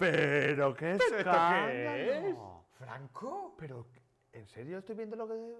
¿Pero qué es ¿Pero esto qué es? ¿Franco? Pero, ¿en serio estoy viendo lo que...?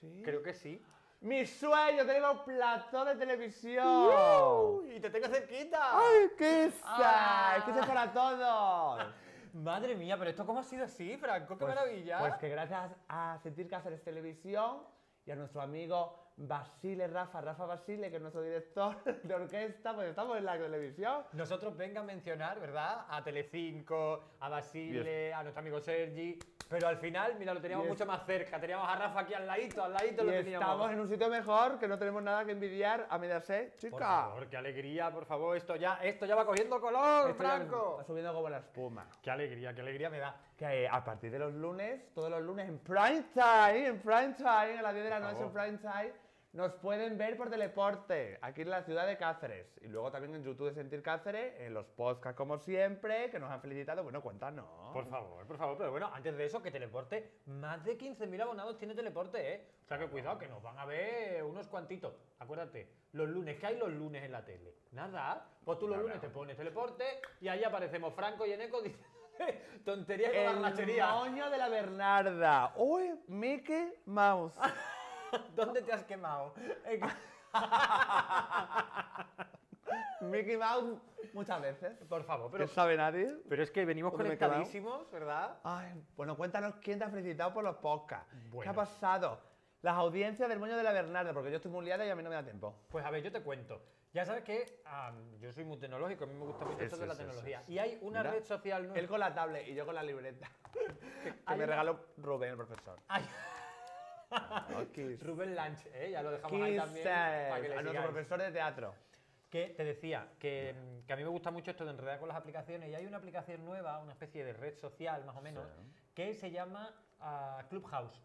Sí. Creo que sí. ¡Mi sueño! ¡Tenemos plató de televisión! ¡Y te tengo cerquita! ¡Ay, qué es! Ah. ¡Es que es para todos! Madre mía, pero esto cómo ha sido así, Franco, qué maravilla. Pues que gracias a Sentir Cáceres Televisión y a nuestro amigo Basile Rafa, Rafa Basile, que es nuestro director de orquesta, pues estamos en la televisión. Nosotros venga a mencionar, ¿verdad? A Telecinco, a Basile, a nuestro amigo Sergi. Pero al final, mira, lo teníamos mucho más cerca. Teníamos a Rafa aquí al ladito, al ladito Y lo teníamos. estamos en un sitio mejor, que no tenemos nada que envidiar a Mediaset, chica. Por favor, qué alegría, por favor. Esto ya, esto ya va cogiendo color, Esto Franco. va subiendo como la espuma. Qué alegría, qué alegría me da. Que a partir de los lunes, todos los lunes en prime time, en prime time, a las 10 de la noche en prime time, nos pueden ver por Teleporte, aquí en la ciudad de Cáceres. Y luego también en YouTube de Sentir Cáceres, en los podcasts como siempre, que nos han felicitado. Bueno, cuéntanos. Por favor, por favor. Pero bueno, antes de eso, que Teleporte, más de 15.000 abonados tiene Teleporte, ¿eh? O sea que cuidado, que nos van a ver unos cuantitos. Acuérdate, los lunes, ¿qué hay los lunes en la tele? Nada. Pues tú los lunes te pones Teleporte y ahí aparecemos Franco y Eneco diciendo tonterías y El moño de la Bernarda. Uy, Mickey Mouse. ¿Dónde te has quemado? Mickey Mouse muchas veces. Por favor, ¿Qué pero, sabe nadie? pero es que venimos conectadísimos, ¿verdad? Ay, bueno, cuéntanos quién te ha felicitado por los podcasts. ¿Qué Bueno. ha pasado? Las audiencias del moño de la Bernarda, porque yo estoy muy liada y a mí no me da tiempo. Pues a ver, yo te cuento. Ya sabes que ah, yo soy muy tecnológico, a mí me gusta mucho esto de la tecnología. Y hay una Mira, red social nueva. Él con la tablet y yo con la libreta. que me una- regaló Rubén, el profesor. Ay, Kiss. Rubén Lanch, ¿eh? ya lo dejamos ahí también para que le a nuestro profesor de teatro. Que te decía que, mm, que a mí me gusta mucho esto de enredar con las aplicaciones y hay una aplicación nueva, una especie de red social más o menos, que se llama ah, Clubhouse.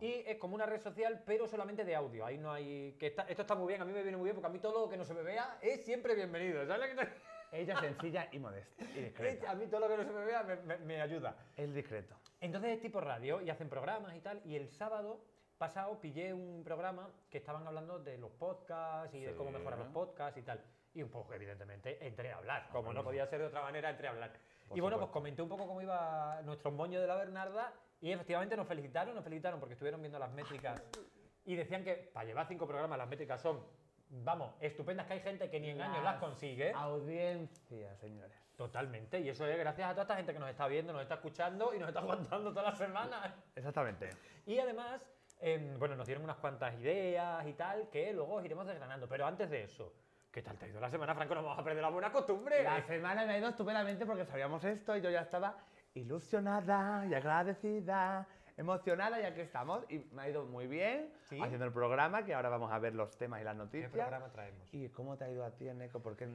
Y es como una red social, pero solamente de audio. Ahí no hay. Que está- esto está muy bien, a mí me viene muy bien porque a mí todo lo que no se me vea es siempre bienvenido. ¿Sabes lo que te- Ella sencilla y modesta. Y discreta. A mí todo lo que no se me vea me, me- me ayuda. Es discreto. Entonces es tipo radio y hacen programas y tal. Y el sábado pasado pillé un programa que estaban hablando de los podcasts y de cómo Sí. mejorar los podcasts y tal. Y un poco, evidentemente, entré a hablar. Como no podía ser de otra manera, entré a hablar. Por y bueno, pues supuesto. comenté un poco cómo iba nuestro moño de la Bernarda. Y efectivamente nos felicitaron, nos felicitaron porque estuvieron viendo las métricas. Y decían que para llevar cinco programas las métricas son, vamos, estupendas, que hay gente que ni en años las consigue. Audiencia, señores. Totalmente. Y eso es gracias a toda esta gente que nos está viendo, nos está escuchando y nos está aguantando todas las semanas. Exactamente. Y además, em, bueno, nos dieron unas cuantas ideas y tal que luego os iremos desgranando. Pero antes de eso, ¿qué tal te ha ido la semana, Franco? No vamos a perder la buena costumbre. La semana me ha ido estupendamente porque sabíamos esto y yo ya estaba ilusionada y agradecida, emocionada y aquí estamos. Y me ha ido muy bien ¿Sí? haciendo el programa, que ahora vamos a ver los temas y las ¿Qué noticias. programa traemos? ¿Y cómo te ha ido a ti, Eneco? Porque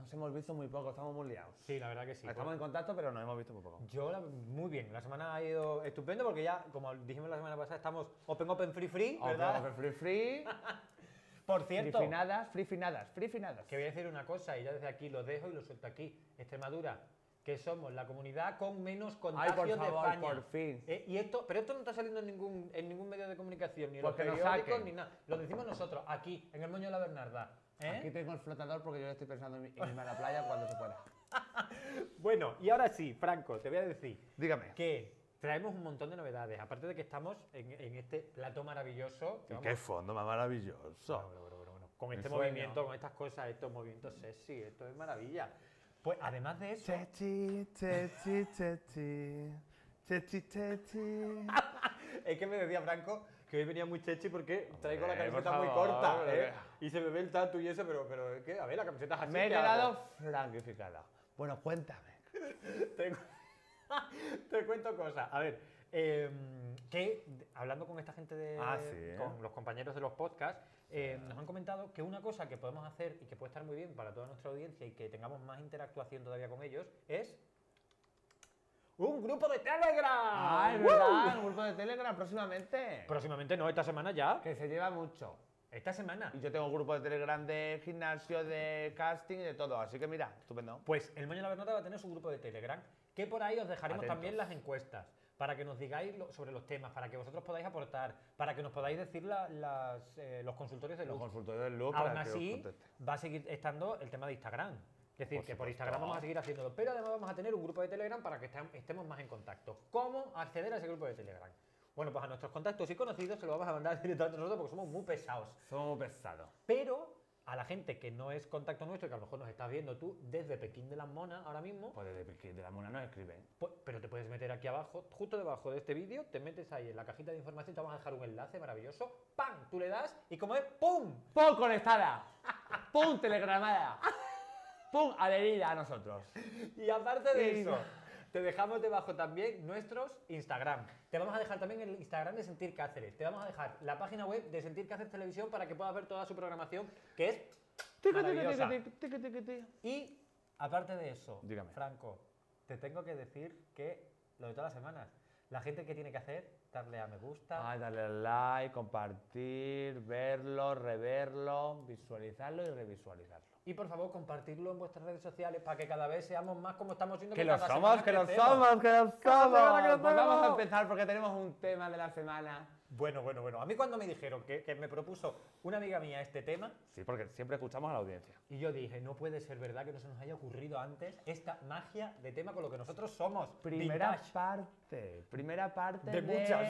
nos hemos visto muy poco, estamos muy liados. Sí, la verdad que sí. Estamos en contacto, pero nos hemos visto muy poco. Yo, la- muy bien, la semana ha ido estupendo porque ya, como dijimos la semana pasada, estamos Open Open Free Free, ¿verdad? Open, open, free, free, Por free cierto, finadas, free finadas, free finadas. que voy a decir una cosa y ya desde aquí lo dejo y lo suelto aquí. Extremadura, que somos la comunidad con menos Ay, contagios por de favor, España. por fin. Eh, y esto, pero esto no está saliendo en ningún, en ningún medio de comunicación, ni en Pues los periódicos, ni nada. Lo decimos nosotros, aquí, en el Moño de la Bernarda. ¿Eh? Aquí tengo el flotador porque yo estoy pensando en irme a la playa cuando se pueda. Bueno, y ahora sí, Franco, te voy a decir Dígame. que traemos un montón de novedades. Aparte de que estamos en, en este plato maravilloso. que vamos- fondo más maravilloso. Bueno, bueno, bueno. Con este sueño. movimiento, con estas cosas, estos movimientos sexy, esto es maravilla. Pues además de eso, Teti, teti, teti. Teti, teti. es que me decía Franco que hoy venía muy chechi porque traigo la Hombre, camiseta muy corta, ¿eh? Y se me ve el tatu y eso, pero, pero es que, a ver, la camiseta es así. Me he ¿qué quedado franquificada. Bueno, cuéntame. te, cu- te cuento cosas. A ver, eh, que hablando con esta gente de. Ah, sí, ¿eh? con los compañeros de los podcasts, eh, nos han comentado que una cosa que podemos hacer y que puede estar muy bien para toda nuestra audiencia y que tengamos más interactuación todavía con ellos es. ¡Un grupo de Telegram! Ah, es verdad, un grupo de Telegram próximamente. Próximamente no, esta semana ya. Que se lleva mucho. Esta semana. Y yo tengo un grupo de Telegram de gimnasio, de casting y de todo. Así que mira, estupendo. Pues el Moño de la Bernarda va a tener su grupo de Telegram, que por ahí os dejaremos Atentos. también las encuestas, para que nos digáis lo- sobre los temas, para que vosotros podáis aportar, para que nos podáis decir la- las, eh, los consultorios de Los luz. consultorios del look Aún así, va a seguir estando el tema de Instagram. Es decir, Por que por. Instagram vamos a seguir haciéndolo, pero además vamos a tener un grupo de Telegram para que estem- estemos más en contacto. ¿Cómo acceder a ese grupo de Telegram? Bueno, pues a nuestros contactos y conocidos se lo vamos a mandar directamente a nosotros porque somos muy pesados. Somos muy pesados. Pero a la gente que no es contacto nuestro, que a lo mejor nos estás viendo tú desde Pekín de las Monas ahora mismo, Pues desde que de la mona nos escriben. pues- pero te puedes meter aquí abajo, justo debajo de este vídeo, te metes ahí en la cajita de información, te vamos a dejar un enlace maravilloso, ¡pam! Tú le das y como es, ¡pum! ¡Pum! Conectada. ¡Pum! Telegramada. ¡Pum! Adherida a nosotros. Y aparte de eso, te dejamos debajo también nuestros Instagram. Te vamos a dejar también el Instagram de Sentir Cáceres. Te vamos a dejar la página web de Sentir Cáceres Televisión para que puedas ver toda su programación, que es maravillosa. Y aparte de eso, Dígame. Franco, te tengo que decir que lo de todas las semanas, la gente que tiene que hacer, darle a me gusta. Ay, darle al like, compartir, verlo, reverlo, visualizarlo y revisualizarlo. Y por favor, compartirlo en vuestras redes sociales para que cada vez seamos más como estamos siendo. Que lo cada somos, que lo somos, que lo somos. Pues vamos a empezar porque tenemos un tema de la semana. Bueno, bueno, bueno. A mí cuando me dijeron que, que me propuso una amiga mía este tema, Sí, porque siempre escuchamos a la audiencia. y yo dije, no puede ser verdad que no se nos haya ocurrido antes esta magia de tema con lo que nosotros somos. Primera vintage. parte, primera parte De de, muchas.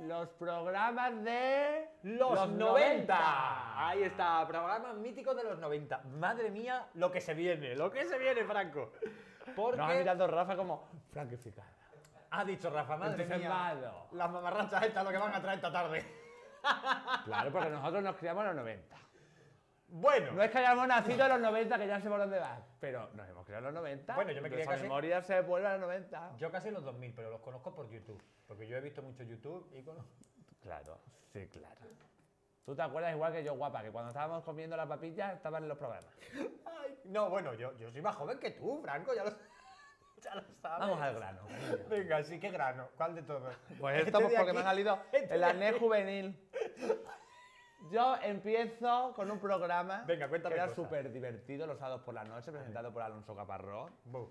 Los programas de Los, 90. Ahí está, programas míticos de los 90. Madre mía, lo que se viene, lo que se viene, Franco. Porque Nos ha mirado Rafa como franquificada. ha dicho Rafa, madre mía, Entusiasmado. las mamarrachas estas lo que van a traer esta tarde. Claro, porque nosotros nos criamos en los 90. Bueno, No es que hayamos nacido en los 90, que ya sé por dónde va, pero nos hemos criado en los 90. Bueno, yo me Nuestra casi- memoria se vuelve a los 90. yo casi los 2000, pero los conozco por YouTube. Porque yo he visto mucho YouTube y conozco... Claro, sí, claro. ¿Tú te acuerdas igual que yo, guapa, que cuando estábamos comiendo las papillas estaban en los programas? Ay, no, bueno, yo, yo soy más joven que tú, Franco, ya lo, ya lo sabes. Vamos al grano. Venga, sí, qué grano. ¿Cuál de todos? Pues Este esto de pues, porque me ha salido este el acné aquí. juvenil. Yo empiezo con un programa Venga, cuéntame que era cosas. súper divertido los sábados por la noche, presentado por Alonso Caparrós. Bu.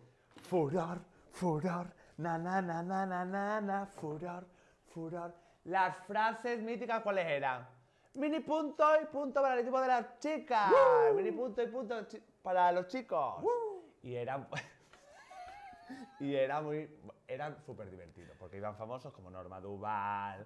Furor, furor, na na na na na na na, furor, furor. Las frases míticas, ¿cuáles eran? Mini punto y punto para el equipo de las chicas. Mini punto y punto chi- para los chicos. Y eran. y era muy. Eran súper divertidos, porque iban famosos como Norma Duval,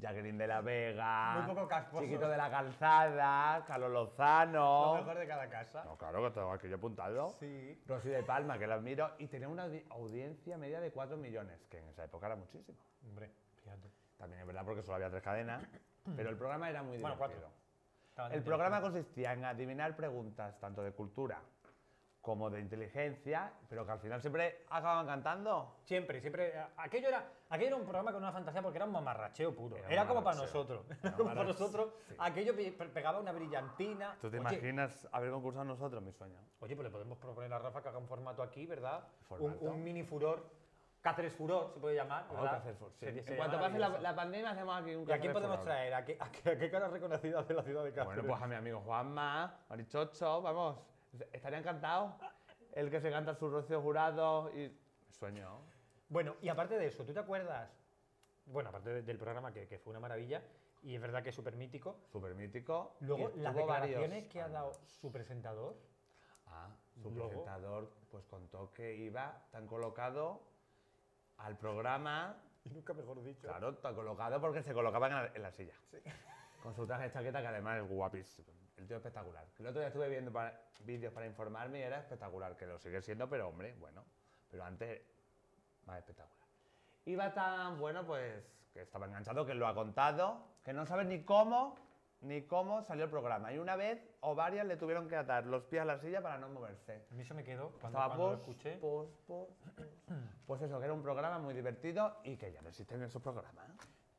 Jacqueline de la Vega, Muy poco casposos. Chiquito de la Calzada, Carlos Lozano. Lo mejor de cada casa. No, claro que tengo aquí apuntado. Sí. Rosy de Palma, que la admiro, y tenía una audi- audiencia media de 4 millones, que en esa época era muchísimo. Hombre, fíjate. También es verdad porque solo había tres cadenas, pero el programa era muy Bueno, divertido. cuatro. Estaban El programa consistía en adivinar preguntas tanto de cultura como de inteligencia, pero que al final siempre acababan cantando. Siempre, siempre. eh, Aquello era, aquello era un programa con una fantasía porque era un mamarracheo puro. Era Era, como para nosotros. Era como para nosotros. sí. Aquello pe- pe- pegaba una brillantina. ¿Tú te Oye, imaginas haber concursado nosotros, mi sueño? Oye, pues le podemos proponer a Rafa que haga un formato aquí, ¿verdad? Un, ¿Formato? un mini furor. Cáceres Furor se puede llamar. Oh. Cáceres Furor, sí. En cuanto pase la, la pandemia, hacemos aquí un ¿Y a quién Cáceres podemos Furor. traer? ¿A qué, a qué- a qué cara reconocida de la ciudad de Cáceres? Bueno, pues a mi amigo Juanma, Marichocho, vamos, estaría encantado. El que se canta su Rocío Jurado y... Sueño. Bueno, y aparte de eso, ¿tú te acuerdas? Bueno, aparte de- del programa que, que fue una maravilla, y es verdad que es súper mítico. Súper mítico. Luego, las declaraciones que ha dado su presentador. Ah, su Luego- presentador pues contó que iba tan colocado al programa, Y nunca mejor dicho. claro, tan colocado porque se colocaba en la, en la silla. Con su traje de chaqueta que además es guapísimo. El tío espectacular. El otro día estuve viendo para- vídeos para informarme y era espectacular, que lo sigue siendo, pero hombre, bueno. Pero antes, más espectacular. Iba tan bueno, pues, que estaba enganchado, que lo ha contado, que no sabe ni cómo, ni cómo salió el programa. Y una vez o varias le tuvieron que atar los pies a la silla para no moverse. A mí se me quedó cuando, Estaba cuando lo pos, escuché. pos, pos, pos. Pues eso, que era un programa muy divertido y que ya no existen esos programas.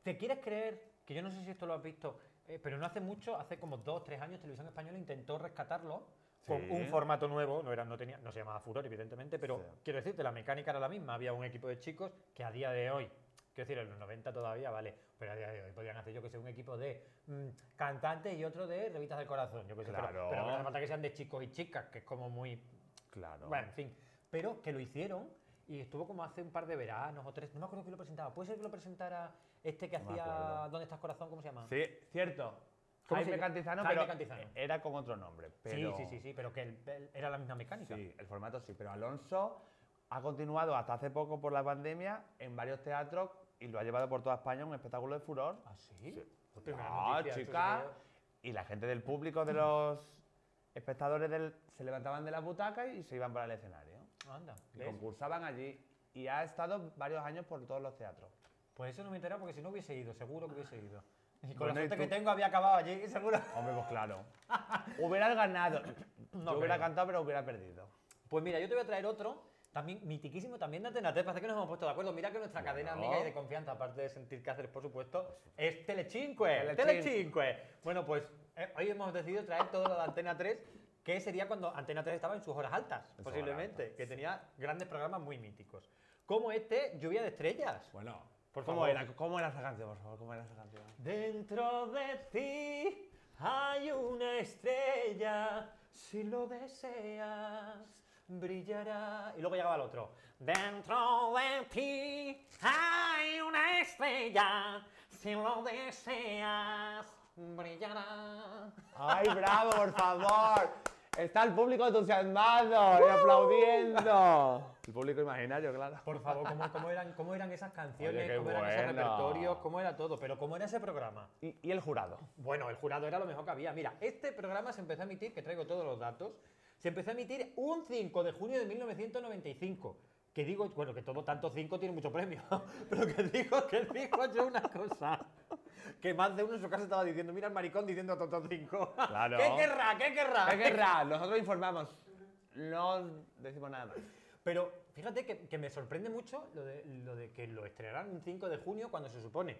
¿Te quieres creer que yo no sé si esto lo has visto, eh, pero no hace mucho, hace como dos, tres años, Televisión Española intentó rescatarlo con Sí. un formato nuevo, no, era, no, tenía, no se llamaba Furor, evidentemente, pero Sí. quiero decirte, la mecánica era la misma. Había un equipo de chicos que a día de hoy, quiero decir, en los 90 todavía, vale, pero a día de hoy podían hacer yo que sé, un equipo de mm, cantantes y otro de revistas del corazón, yo que sé, pero- Claro. pero, no hace falta que sean de chicos y chicas, que es como muy Claro. bueno, en fin. Pero que lo hicieron y estuvo como hace un par de veranos o tres. No me acuerdo quién lo presentaba. ¿Puede ser que lo presentara este que No hacía. ¿Dónde estás corazón? ¿Cómo se llama? Sí, cierto. ¿Cómo se Jaime? Cantizano, Jaime pero Cantizano. era con otro nombre. Pero, Sí, sí, sí, sí, pero que el- el- era la misma mecánica. Sí, el formato sí, pero Alonso ha continuado hasta hace poco por la pandemia en varios teatros y lo ha llevado por toda España un espectáculo de furor. ¿Ah, sí? Pues Ah, noticia, chica. Y la gente del público, de los espectadores del, se levantaban de las butacas y se iban para el escenario. Anda, Y ¿ves? concursaban allí. Y ha estado varios años por todos los teatros. Pues eso no me he enterado porque si no hubiese ido, seguro que hubiese ido. Y con Bueno, la ¿y suerte que tengo había acabado allí, seguro. Hombre, pues claro. Hubieras ganado. No Yo hubiera cantado, pero hubiera perdido. Pues mira, yo te voy a traer otro, también mitiquísimo, también de Antena 3, parece que nos hemos puesto de acuerdo. Mira que nuestra cadena Bueno. amiga y de confianza, aparte de sentir que hacer, por supuesto, es Telecinque. Telecin- Telecinque. Bueno, pues eh, hoy hemos decidido traer todo lo de Antena 3, que sería cuando Antena 3 estaba en sus horas altas, sus posiblemente, que tenía grandes programas muy míticos. Como este, Lluvia de Estrellas. Bueno, Por ¿cómo favor. era, ¿cómo era esa canción, por favor? ¿Cómo era esa canción? Dentro de ti hay una estrella, si lo deseas, brillará. Y luego llegaba el otro. Dentro de ti hay una estrella, si lo deseas, brillará. ¡Ay, bravo, por favor! Está el público entusiasmado y aplaudiendo. El público imaginario, claro. Por favor, ¿cómo, cómo eran, cómo eran esas canciones? Oye, ¿Cómo eran esos bueno. repertorios? ¿Cómo era todo? Pero ¿cómo era ese programa? ¿Y, y el jurado? Bueno, el jurado era lo mejor que había. Mira, este programa se empezó a emitir, que traigo todos los datos, se empezó a emitir un 5 de junio de 1995. Que digo, bueno, que todo tanto 5 tiene mucho premio, pero que digo, que digo yo una cosa. Que más de uno en su casa estaba diciendo, mira el maricón diciendo Toto 5. Claro. ¿Qué querrá? ¿Qué querrá? ¿Qué querrá? Nosotros informamos. No decimos nada más. Pero fíjate que, que me sorprende mucho lo de, lo de que lo estrenarán un 5 de junio cuando se supone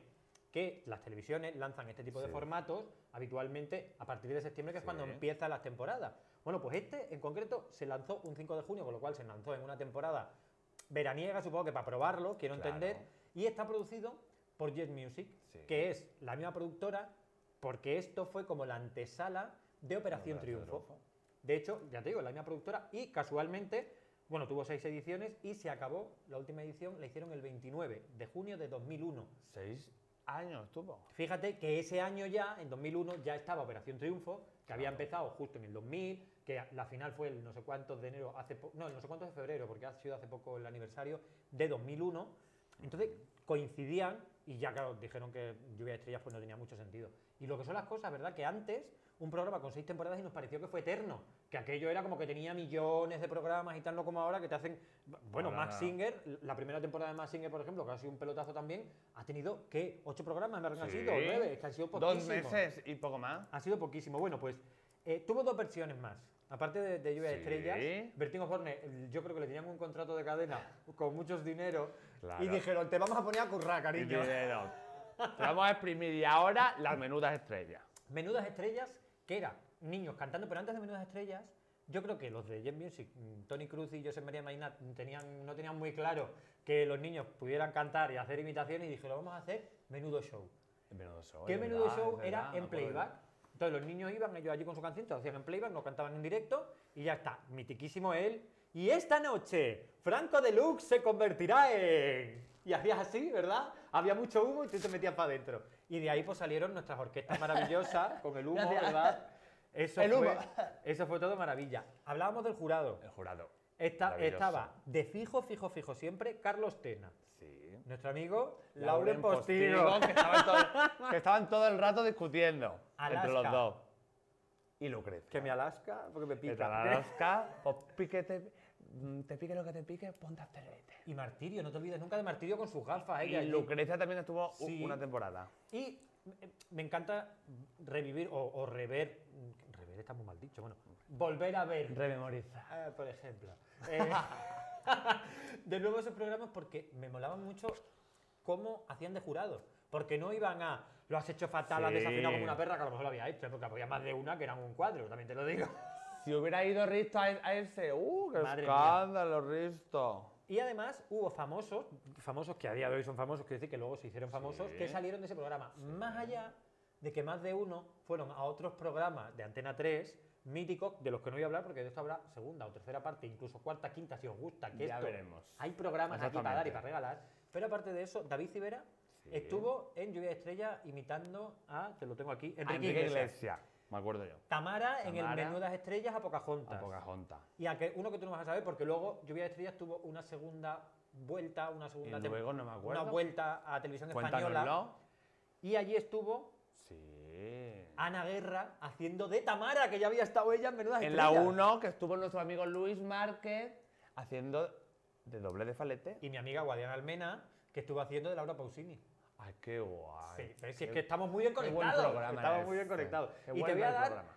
que las televisiones lanzan este tipo de Sí. formatos habitualmente a partir de septiembre, que es cuando empiezan las temporadas. Bueno, pues este en concreto se lanzó un 5 de junio, con lo cual se lanzó en una temporada veraniega, supongo que para probarlo, quiero Claro. entender, y está producido por Jet Music, Sí. que es la misma productora, porque esto fue como la antesala de Operación Operación Triunfo. Triunfo. De hecho, ya te digo, la misma productora y casualmente, bueno, tuvo seis ediciones y se acabó, la última edición la hicieron el 29 de junio de 2001. Seis años tuvo. Fíjate que ese año ya, en 2001, ya estaba Operación Triunfo, que había Claro. empezado justo en el 2000, que la final fue el no sé cuántos de enero, hace no, el no sé cuántos de febrero, porque ha sido hace poco el aniversario de 2001. Entonces coincidían y ya, claro, dijeron que Lluvia de Estrellas pues no tenía mucho sentido. Y lo que son las cosas, ¿verdad? Que antes un programa con seis temporadas y nos pareció que fue eterno, que aquello era como que tenía millones de programas y tal, no como ahora que te hacen... Bueno, No, no, Max. Singer, la primera temporada de Max Singer, por ejemplo, que ha sido un pelotazo también, ha tenido, ¿qué? ¿Ocho programas? ¿Me han sido? ¿O Sí. nueve? Es que han sido Dos meses y poco más. Ha sido poquísimo. Bueno, pues eh, tuvo dos versiones más. Aparte de, de Lluvia de Sí. Estrellas, Bertín Osborne, yo creo que le tenían un contrato de cadena con muchos dinero Claro. y dijeron, te vamos a poner a currar, cariño. dinero. Te vamos a exprimir y ahora las menudas estrellas. Menudas Estrellas, que era niños cantando, pero antes de Menudas Estrellas, yo creo que los de Jet Music, mm, Tony Cruz y José María Maina, tenían, no tenían muy claro que los niños pudieran cantar y hacer imitaciones y dijeron, vamos a hacer Menudo Show. Menudo show. ¿Qué menudo verdad, show es era verdad, en playback? Entonces los niños iban ellos allí con su canción, hacían en playback, no cantaban en directo y ya está, mitiquísimo él. Y esta noche, Franco Deluxe se convertirá en... Y hacías así, ¿verdad? Había mucho humo y tú te metías para adentro. Y de ahí pues salieron nuestras orquestas maravillosas con el humo, Gracias. ¿verdad? Eso, El fue, humo. eso fue todo maravilla. Hablábamos del jurado. El jurado. Esta- estaba de fijo, fijo, fijo siempre Carlos Tena. Sí. Nuestro amigo Lauren Postigo. Postigo, que, estaban todo, que estaban todo el rato discutiendo entre los Alaska. dos. Y Lucrecia. Que me alasca porque me Que pica. Alaska, pues pique, te, mm, te pique lo que te pique, ponte acelerete. Y Martirio, no te olvides nunca de Martirio con sus gafas. Y ella allí. Lucrecia también estuvo Sí. una temporada. Y eh, me encanta revivir o, o rever. Rever está muy mal dicho, bueno. Volver a ver, Rememoriza. eh, por ejemplo. eh, de nuevo esos programas porque me molaban mucho cómo hacían de jurado. Porque no iban a. Lo has hecho fatal, has Sí. desafinado como una perra, que a lo mejor lo había hecho, porque había más de una que eran un cuadro, también te lo digo. Si hubiera ido Risto a, a ese, ¡uh, qué Madre mía. escándalo, Risto! Y además hubo famosos, famosos que a día de hoy son famosos, quiero decir que luego se hicieron famosos, que salieron de ese programa. Más allá de que más de uno fueron a otros programas de Antena 3 míticos, de los que no voy a hablar porque de esto habrá segunda o tercera parte, incluso cuarta, quinta, si os gusta. Que Ya esto- veremos. Hay programas aquí para dar y para regalar. Pero aparte de eso, David Civera estuvo en Lluvia de Estrellas imitando a, te lo tengo aquí, Enrique, Enrique Iglesias. Iglesias, me acuerdo yo. Tamara, en el Tamara. Menudas Estrellas a Pocahontas. A Pocahontas. Y a que, uno que tú no vas a saber, porque luego Lluvia de Estrellas tuvo una segunda vuelta, una segunda luego no me acuerdo. una vuelta a televisión española. Y allí estuvo Sí. Ana Guerra haciendo de Tamara, que ya había estado ella en Menudas En la Estrellas. 1, que estuvo nuestro amigo Luis Márquez haciendo de doble de falete. Y mi amiga Guadiana Almena, que estuvo haciendo de Laura Pausini. Ay, qué guay. Sí, pero si es que estamos muy bien conectados. Estamos muy bien conectados. Qué y te voy a dar, programa.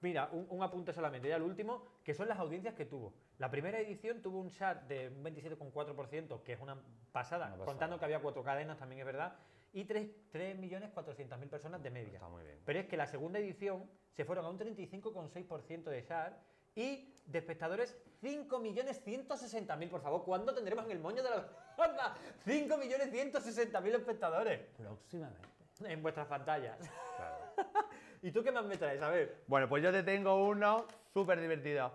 mira, un, un apunte solamente, ya el último, que son las audiencias que tuvo. La primera edición tuvo un chat de un 27,4%, que es una pasada, Una pasada. contando que había cuatro cadenas, también es verdad, y 3.400.000 personas de media. Está muy bien. Pero es que la segunda edición se fueron a un 35,6% de share y de espectadores 5.160.000. Por favor, ¿cuándo tendremos en el moño de la banda 5.160.000 espectadores Próximamente. en vuestras pantallas? Claro. ¿Y tú qué más me traes? A ver. Bueno, pues yo te tengo uno súper divertido.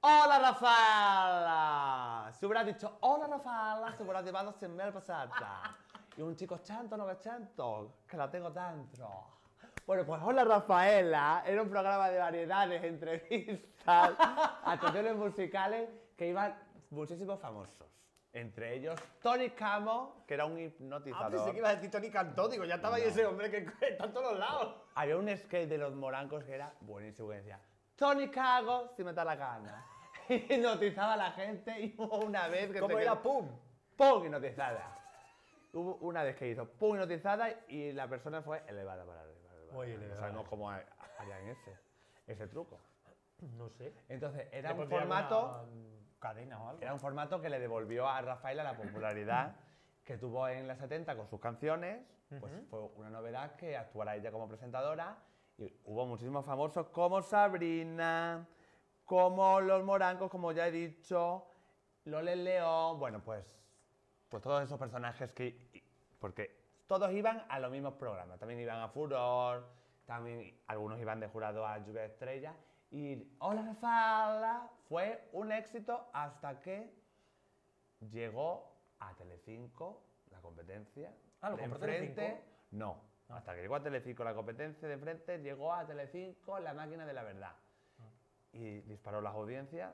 ¡Hola, Rafaela! Si hubieras dicho ¡Hola, Rafaela! Se hubiera llevado 100.000 pesetas. Y un chico chanto, 900, que la tengo dentro. Bueno, pues Hola, Rafaela era un programa de variedades, entrevistas, actuaciones musicales que iban muchísimos famosos. Entre ellos, Tony Camo, que era un hipnotizador. ibas a decir Tony Cantó, digo, ya estaba ahí No. ese hombre que está en todos lados. Había un skate de los morancos que era buenísimo, que decía, Tony Cago si me da la gana. Hipnotizaba a la gente y hubo una vez que ¿Cómo era? quedó- ¡Pum! ¡Pum! Hipnotizada. Hubo una vez que hizo ¡pum! Hipnotizada y la persona fue elevada para arriba. Muy No elevada. sabemos cómo ha- harían ese, ese truco. No sé. Entonces, era un formato... cadena o algo. Era un formato que le devolvió a Rafaela la popularidad que tuvo en la 70 con sus canciones. Pues Ujú. fue una novedad que actuara ella como presentadora. Y hubo muchísimos famosos como Sabrina, como Los Morancos, como ya he dicho, Lole León. Bueno, pues, pues todos esos personajes que. Porque todos iban a los mismos programas. También iban a Furor, también algunos iban de jurado a Lluvia de Estrella. Y Hola Rafaela fue un éxito hasta que llegó a Telecinco, la competencia. Ah, ¿lo de enfrente. Telecinco? No, Ah. hasta que llegó a Telecinco la competencia de enfrente, llegó a Telecinco la máquina de la verdad. Ah. Y disparó las audiencias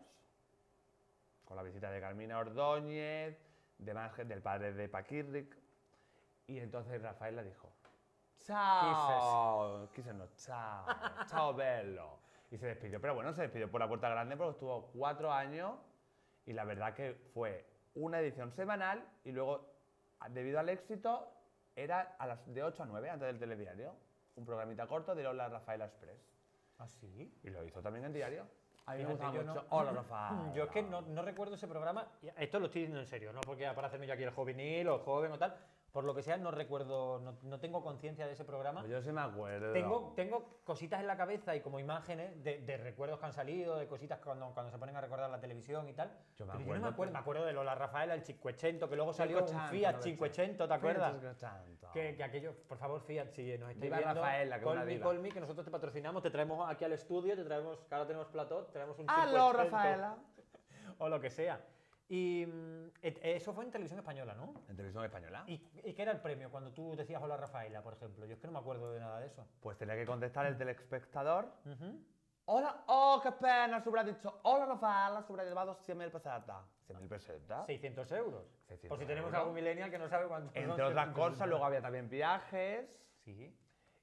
con la visita de Carmina Ordóñez, de más gente, del padre de Paquirric. Y entonces Rafaela dijo, chao, Kisses no, chao, chao bello. Y se despidió, pero bueno, se despidió por la puerta grande porque estuvo cuatro años y la verdad que fue una edición semanal y luego, debido al éxito, era a las de 8 a 9 antes del telediario. Un programita corto de Hola Rafaela Express. ¿Ah, sí? Y lo hizo también en diario. A mí me mucho. no- Hola Rafaela. Yo es que no, no recuerdo ese programa. Esto lo estoy diciendo en serio, no porque para hacerme yo aquí el juvenil o joven o tal. Por lo que sea, no recuerdo, no, no tengo conciencia de ese programa. Pues yo sí me acuerdo. Tengo, tengo cositas en la cabeza y como imágenes de, de recuerdos que han salido, de cositas cuando, cuando se ponen a recordar la televisión y tal. Yo me Pero acuerdo, no me acuerdo. Me acuerdo de Lola Rafaela, el Cinquecento, que luego salió un 500, Fiat 900. 500, ¿te acuerdas? Que, que aquello, por favor, Fiat, si nos estáis Viva viendo, Rafaela, que call una me, diva. call me, que nosotros te patrocinamos, te traemos aquí al estudio, te traemos, que ahora tenemos plató, te traemos un ¡Aló, 500 Rafaela! O lo que sea. Y mm, et- eso fue en televisión española, ¿no? En televisión española. ¿Y, y qué era el premio cuando tú decías hola Rafaela, por ejemplo? Yo es que no me acuerdo de nada de eso. Pues tenía que contestar el telespectador. Ujú. Hola, oh, qué pena, se hubiera dicho, hola Rafaela, se hubiera llevado 100.000 pesetas. ¿100.000 pesetas? 600 euros. 600 Por si tenemos euros. algún millennial que no sabe cuánto Entre otras 600 cosas, luego había también viajes. Sí.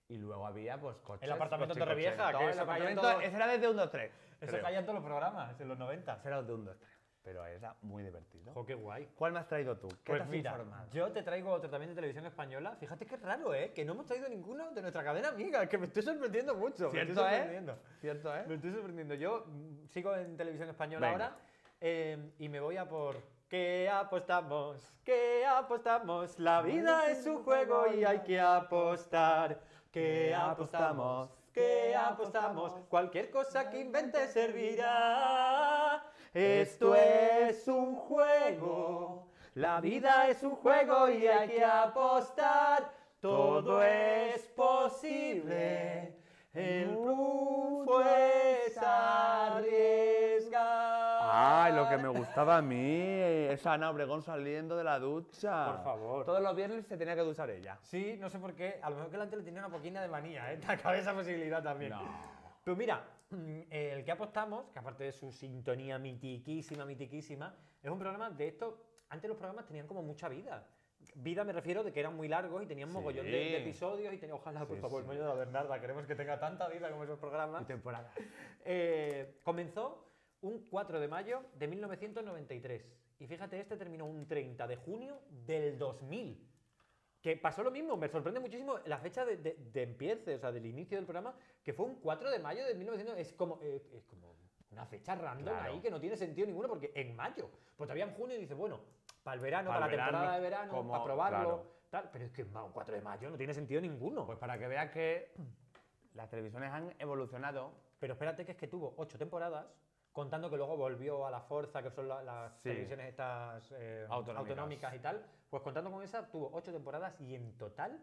Y luego había, pues, coches. El apartamento coche- Torrevieja, que El apartamento, ese era desde 1, 2, 3. Eso caía en todos los programas, en los 90. Ese era de 1, 2, 3. Pero era muy divertido. Jo, qué guay. ¿Cuál me has traído tú? ¿Qué Pues te has mira, informado? yo te traigo otro también de televisión española. Fíjate qué raro, ¿eh? Que no hemos traído ninguno de nuestra cadena amiga. Que me estoy sorprendiendo mucho. me estoy ¿Cierto, eh? sorprendiendo. ¿Cierto, Me eh? estoy sorprendiendo. Yo sigo en televisión española Venga. ahora eh, y me voy a por. ¿Qué apostamos? ¿Qué apostamos? La vida es un juego y hay que apostar. ¿Qué apostamos? ¿Qué apostamos? Cualquier cosa que inventes servirá. Esto es un juego. La vida es un juego y hay que apostar. Todo es posible. El triunfo es arriesgar. Ay, lo que me gustaba a mí, esa Ana Obregón saliendo de la ducha. Por favor. Todos los viernes se tenía que duchar ella. Sí, no sé por qué. A lo mejor que la tele tenía una poquina de manía, ¿eh? Te acaba esa posibilidad también. No. Pero mira, el que apostamos, que aparte de su sintonía mitiquísima, mitiquísima, es un programa de esto. Antes los programas tenían como mucha vida. Vida me refiero de que eran muy largos y tenían Sí. mogollón de, de episodios y tenía, ojalá, por Sí, favor, sí. La Bernarda, queremos que tenga tanta vida como esos programas. Y temporada. Eh, comenzó un 4 de mayo de 1993. Y fíjate, este terminó un 30 de junio del 2000. Que pasó lo mismo, me sorprende muchísimo la fecha de, de- de empiece, o sea, del inicio del programa, que fue un 4 de mayo de 1900. Es como, eh, es como una fecha random Claro. ahí que no tiene sentido ninguno, porque en mayo, pues todavía en junio dice, bueno, para el verano, Para para, el la temporada verano, de verano, como- para probarlo, claro. tal. Pero es que un 4 de mayo no tiene sentido ninguno. Pues para que veas que las televisiones han evolucionado. Pero espérate que es que tuvo ocho temporadas, contando que luego volvió a la Forza, que son la- las Sí. televisiones estas eh, Autonómicas. autonómicas y tal. Pues contando con esa, tuvo ocho temporadas y en total,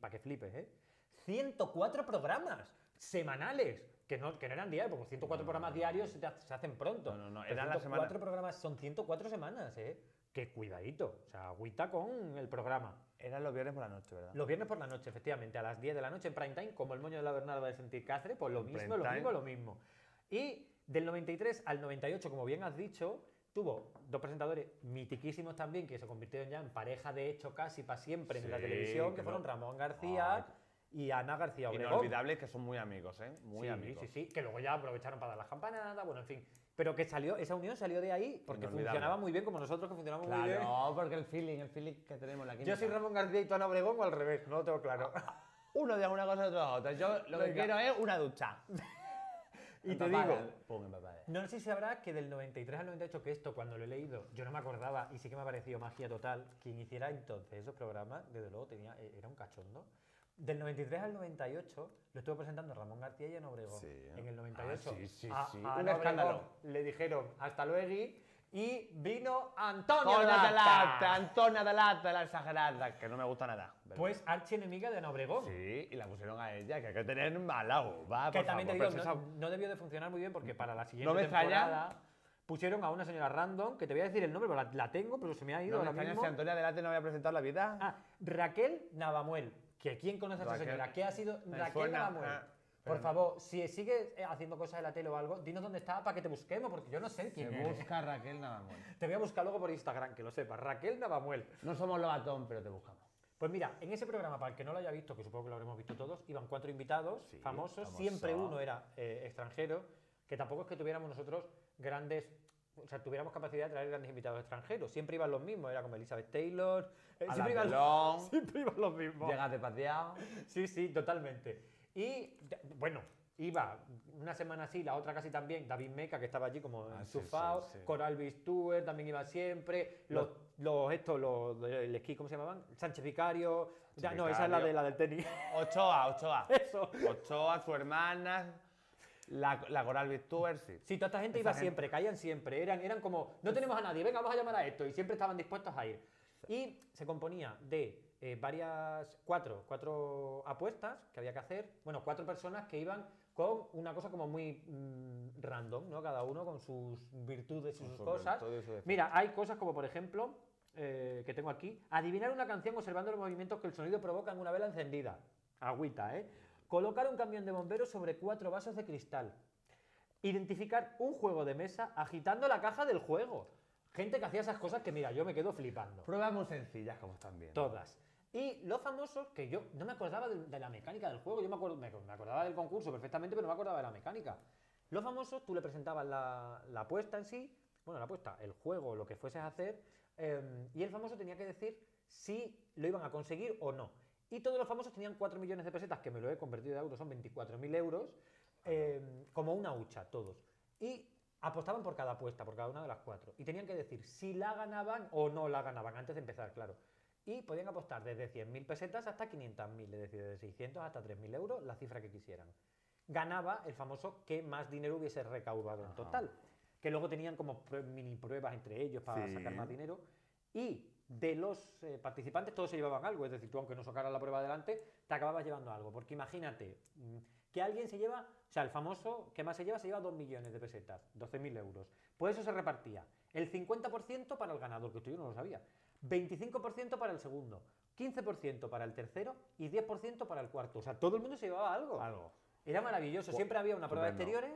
para que flipes, ¿eh? 104 programas semanales. Que no, que no eran diarios, porque 104 programas diarios se, hacen pronto. No, no, no, eran la 104 semana. programas, son 104 semanas, ¿eh? Que cuidadito. O sea, agüita con el programa. Eran los viernes por la noche, ¿verdad? Los viernes por la noche, efectivamente, a las 10 de la noche en prime time, como el moño de la Bernarda de sentir Cáceres, pues lo mismo, lo mismo, lo mismo. Y del 93 al 98, como bien has dicho, tuvo dos presentadores mitiquísimos también, que se convirtieron ya en pareja de hecho casi para siempre en la televisión, que que fueron no- Ramón García Ay. y Ana García Obregón. Inolvidables que son muy amigos, ¿eh? Muy sí, amigos. Sí, sí, que luego ya aprovecharon para dar las campanadas, bueno, en fin. Pero que salió, esa unión salió de ahí porque funcionaba muy bien, como nosotros que funcionamos muy bien. Claro, porque el feeling, el feeling que tenemos la Yo química. soy Ramón García y tú Ana Obregón o al revés, no lo tengo claro. Uno de una cosa y otro de otra. Yo lo que Venga. quiero es una ducha. Y te digo. No sé si sabrás que del 93 al 98, que esto cuando lo he leído, yo no me acordaba y sí que me ha parecido magia total. Quien hiciera entonces esos programas, desde luego tenía, e- era un cachondo. Del 93 al 98 lo estuvo presentando Ramón García y Ana Obregón. Sí. En el 98 Ah, sí, sí, a- sí. a Un Ana Obregón escándalo. le dijeron hasta luego y vino Antonio Antonia de Lata. lata, Antonia de lata, la exagerada, que no me gusta nada. ¿verdad? Pues archienemiga de Ana Obregón. Sí, y la pusieron a ella, que hay que tener mala uva, que por también te favor, digo, pero no, esa- no debió de funcionar muy bien porque para la siguiente No me temporada pusieron a una señora random, que te voy a decir el nombre, pero la, la tengo, pero se me ha ido No me ahora extraña mismo. si Antonia de Late no había presentado la vida. Ah, Raquel Navamuel. Que ¿Quién conoce a esa Raquel. señora? ¿Qué ha sido Me Raquel Navamuel? ah, Por pero- favor, si sigues eh, haciendo cosas en la tele o algo, dinos dónde está para que te busquemos, porque yo no sé quién es. busca Raquel Navamuel. Te voy a buscar luego por Instagram, que lo sepas. Raquel Navamuel. No somos lobatón, pero te buscamos. Pues mira, en ese programa, para el que no lo haya visto, que supongo que lo habremos visto todos, iban cuatro invitados Sí, famosos, famoso. siempre uno era eh, extranjero, que tampoco es que tuviéramos nosotros grandes, o sea, tuviéramos capacidad de traer grandes invitados extranjeros, siempre iban los mismos, era como Elizabeth Taylor, eh, siempre, iban, Delon. siempre iban los mismos. Llegas de pateado. Sí, sí, totalmente. Y bueno, iba una semana así, la otra casi también, David Meca, que estaba allí como Ah, sí, enchufado, sí, sí. Coral Stewart también iba siempre, los, los estos, los del esquí, ¿cómo se llamaban? Sánchez Vicario. Ya, no, esa es la, de, la del tenis. Ochoa, Ochoa. Eso. Ochoa, su hermana, la, la Coral Victuer, sí. Sí, toda esta gente Esa iba gente. siempre, caían siempre. Eran, eran como, no tenemos a nadie, venga, vamos a llamar a esto. Y siempre estaban dispuestos a ir. Y se componía de eh, varias, cuatro, cuatro apuestas que había que hacer. Bueno, cuatro personas que iban con una cosa como muy mm, random, ¿no? Cada uno con sus virtudes y sus su cosas. Mira, hay cosas como, por ejemplo, eh, que tengo aquí. Adivinar una canción observando los movimientos que el sonido provoca en una vela encendida. Agüita, ¿eh? Colocar un camión de bomberos sobre cuatro vasos de cristal. Identificar un juego de mesa agitando la caja del juego. Gente que hacía esas cosas que, mira, yo me quedo flipando. Pruebas muy sencillas, como están viendo. Todas. Y los famosos, que yo no me acordaba de, de la mecánica del juego, yo me, acuerdo, me, acordaba del concurso perfectamente, pero no me acordaba de la mecánica. Los famosos, tú le presentabas la, la apuesta en sí, bueno, la apuesta, el juego, lo que fueses a hacer, eh, y el famoso tenía que decir si lo iban a conseguir o no. Y todos los famosos tenían 4 millones de pesetas, que me lo he convertido de euros, son 24.000 euros, eh, como una hucha, todos. Y apostaban por cada apuesta, por cada una de las cuatro. Y tenían que decir si la ganaban o no la ganaban, antes de empezar, claro. Y podían apostar desde 100.000 pesetas hasta 500.000, es decir, desde 600 hasta 3.000 euros, la cifra que quisieran. Ganaba el famoso que más dinero hubiese recaudado en total. Que luego tenían como prue- mini pruebas entre ellos para Sí. sacar más dinero. Y de los eh, participantes todos se llevaban algo, es decir, tú aunque no sacaras la prueba adelante, te acababas llevando algo. Porque imagínate, mm, que alguien se lleva, o sea, el famoso que más se lleva se lleva 2 millones de pesetas, 12.000 euros. Pues eso se repartía. El 50% para el ganador, que esto yo no lo sabía. 25% para el segundo, 15% para el tercero y 10% para el cuarto. O sea, todo el mundo se llevaba algo. Algo. Era maravilloso. Siempre había una prueba de exteriores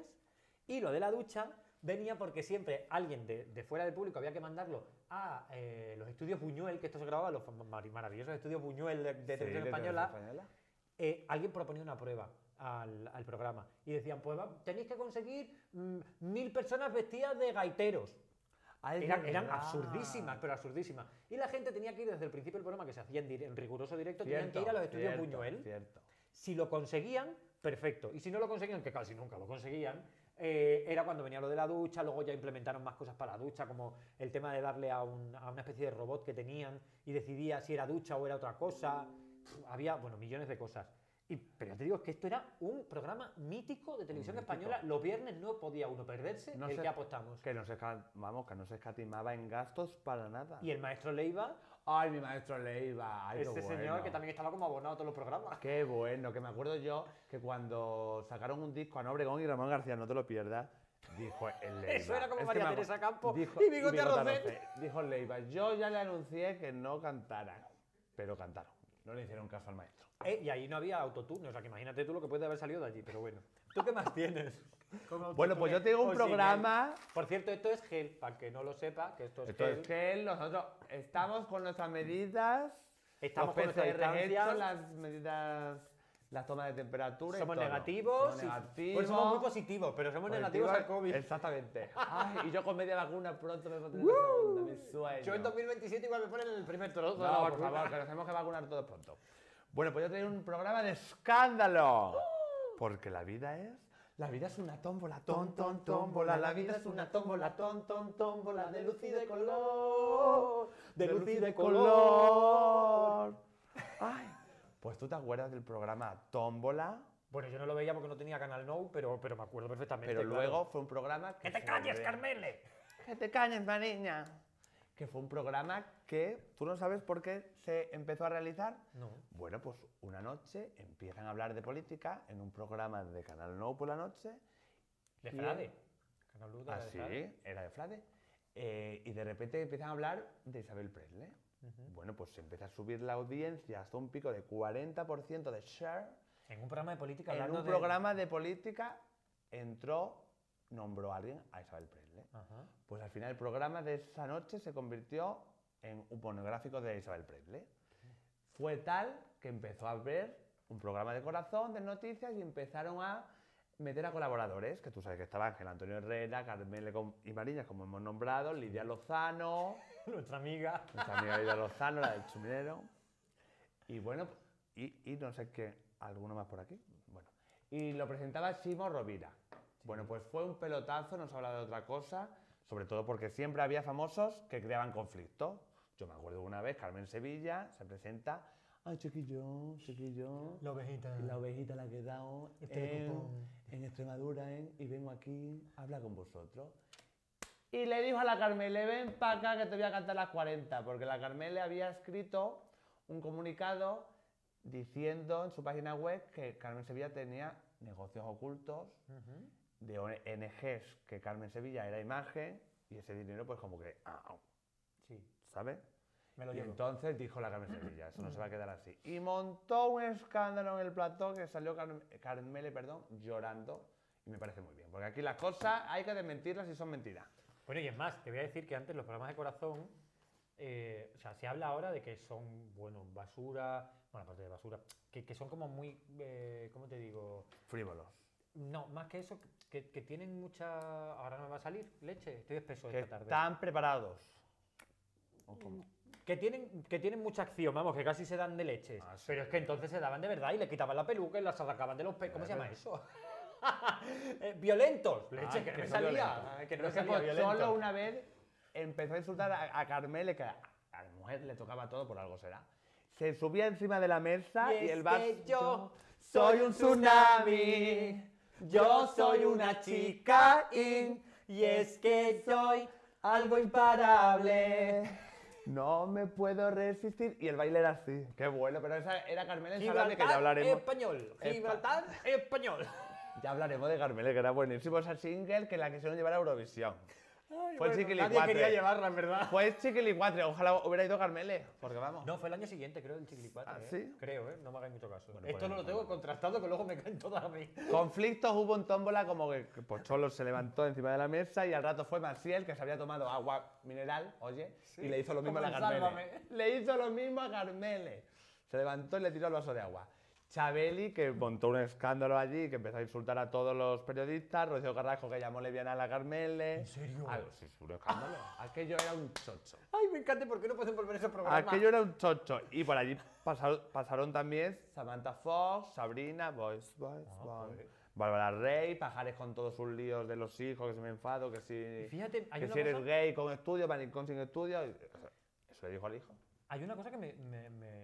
y lo de la ducha venía porque siempre alguien de, fuera del público había que mandarlo a eh, los estudios Buñuel, que esto se grababa, los maravillosos estudios Buñuel de, televisión española. Eh, alguien proponía una prueba al, programa y decían, pues tenéis que conseguir mm, mil personas vestidas de gaiteros. Eran absurdísimas, pero absurdísimas. Y la gente tenía que ir desde el principio del programa, que se hacía en, riguroso directo, tenían que ir a los estudios Buñuel. Si lo conseguían, perfecto. Y si no lo conseguían, que casi nunca lo conseguían, eh, era cuando venía lo de la ducha, luego ya implementaron más cosas para la ducha, como el tema de darle a, a una especie de robot que tenían y decidía si era ducha o era otra cosa. había, bueno, millones de cosas. Y, pero ya te digo, es que esto era un programa mítico de televisión española. Los viernes no podía uno perderse no el que apostamos. Que no, se, vamos, que no se escatimaba en gastos para nada. Y el maestro Leiva Ay, mi maestro Leiva. Ay, Ese señor que también estaba como abonado a todos los programas. Qué bueno, que me acuerdo yo que cuando sacaron un disco a Obregón y Ramón García, no te lo pierdas, dijo el Leiva. Eso era como María Teresa Campos dijo, y Bigote Arrocet. Dijo Leiva, yo ya le anuncié que no cantaran, pero cantaron. No le hicieron caso al maestro. Eh, y ahí no había autotune, o sea que imagínate tú lo que puede haber salido de allí, pero bueno. ¿Tú qué más tienes? Bueno, pues yo tengo un programa. Por cierto, esto es gel, para que no lo sepa, que esto es esto gel. es gel, nosotros estamos con nuestras medidas. Estamos con nuestras hechos, las medidas, las tomas de temperatura. Somos negativos. Somos negativos. Pues somos muy positivos, pero somos negativos al COVID. Exactamente. y yo con media vacuna pronto me pondré la segunda, mi sueño. Yo en 2027 igual me ponen el primer trozo. No, por favor, que nos tenemos que vacunar todos pronto. Bueno, pues yo tengo un programa de escándalo. Porque la vida es la vida es una tómbola, ton, ton, tómbola. La vida es una tómbola, ton, ton, tómbola. De luz y de color. De luz y de color. Ay, pues tú te acuerdas del programa Tómbola. Bueno, yo no lo veía porque no tenía Canal No, pero, pero me acuerdo perfectamente. Pero luego fue un programa que. ¡Que te calles, Carmele! ¡Que te calles, niña! Que fue un programa que tú no sabes por qué se empezó a realizar. No. Bueno, pues una noche empiezan a hablar de política en un programa de Canal No por la noche. ¿De Frade? Canal ah, sí, era de Frade. Eh, y de repente empiezan a hablar de Isabel Presley. Bueno, pues se empieza a subir la audiencia hasta un pico de 40% de share. En un programa de política. En un programa de política entró, nombró a alguien a Isabel Presley. Pues al final el programa de esa noche se convirtió en un pornográfico de Isabel Presley. Fue tal que empezó a ver un programa de corazón de noticias y empezaron a meter a colaboradores, que tú sabes que estaba Ángel Antonio Herrera, Carmele y Mariñas, como hemos nombrado, Lidia Lozano. nuestra amiga. Nuestra amiga Lidia Lozano, la del chuminero. Y bueno, y, no sé qué, alguno más por aquí. Bueno, y lo presentaba Simo Rovira. Bueno, pues fue un pelotazo, no se habla de otra cosa, sobre todo porque siempre había famosos que creaban conflicto. Yo me acuerdo una vez, Carmen Sevilla se presenta, ay chiquillo, chiquillo, la ovejita, la ovejita la que he dado este en, Extremadura ¿eh? y vengo aquí a hablar con vosotros. Y le dijo a la Carmele, ven para acá que te voy a cantar las 40, porque la Carmele había escrito un comunicado diciendo en su página web que Carmen Sevilla tenía negocios ocultos de ONGs que Carmen Sevilla era imagen y ese dinero pues como que... Ah, sí. ¿sabes? Me lo y entonces dijo la Carmen Sevilla, eso no se va a quedar así. Y montó un escándalo en el plató que salió Carmele, perdón, llorando. Y me parece muy bien, porque aquí las cosas hay que desmentirlas si son mentiras. Bueno, y es más, te voy a decir que antes los programas de corazón, eh, o sea, se habla ahora de que son, bueno, basura, bueno, aparte de basura, que, que son como muy, eh, ¿cómo te digo? Frívolos. No, más que eso, que, que, tienen mucha. Ahora no me va a salir leche, estoy espeso que esta tarde. Están preparados. Que tienen, que tienen mucha acción, vamos, que casi se dan de leches. Ah, pero es que entonces se daban de verdad y le quitaban la peluca y las sacaban de los pelos. ¿Cómo se llama eso? Violentos. Leche, que, no me salía. Que no salía solo una vez empezó a insultar a, Carmele, que a, la mujer le tocaba todo, por algo será. Se subía encima de la mesa y, el vaso. Yo soy un tsunami. Yo soy una chica y es que soy algo imparable. No me puedo resistir. Y el baile era así. Qué bueno, pero esa era Carmela en Salame, que ya hablaremos. español. Gibraltar español. Ya hablaremos de Carmela, que era buenísimo esa single que la quisieron llevar a Eurovisión. Ay, Fue bueno, Chiquilicuatre. Nadie quería llevarla, en verdad. Fue Chiquilicuatre, ojalá hubiera ido Carmele, porque vamos. No, fue el año siguiente, creo, el Chiquilicuatre. ¿Ah, ¿eh? sí? Creo, ¿eh? No me hagáis mucho caso. Bueno, Esto pues, no lo tengo bueno. contrastado, que luego me caen todas a mí. Conflictos hubo en tómbola como que, Pocholo se levantó encima de la mesa y al rato fue Maciel que se había tomado agua mineral, oye, y le hizo lo mismo a la Carmele. Sálvame. Le hizo lo mismo a Carmele. Se levantó y le tiró el vaso de agua. Chabeli, que montó un escándalo allí, que empezó a insultar a todos los periodistas. Rocío Carrasco, que llamó lesbiana a la Carmele. ¿En serio? Algo, sí, fue un escándalo. Aquello era un chocho. Ay, me encanta, ¿por qué no pueden volver esos programas? Aquello era un chocho. Y por allí pasaron, pasaron también Samantha Fox, Sabrina, Boys, Boys, Ah, Boys. joder. Bárbara Rey, Pajares con todos sus líos de los hijos, que si me enfado, que si, fíjate, hay que una si eres cosa- gay con estudio, maricón sin estudio. y- Eso le dijo al hijo. Hay una cosa que me, me- me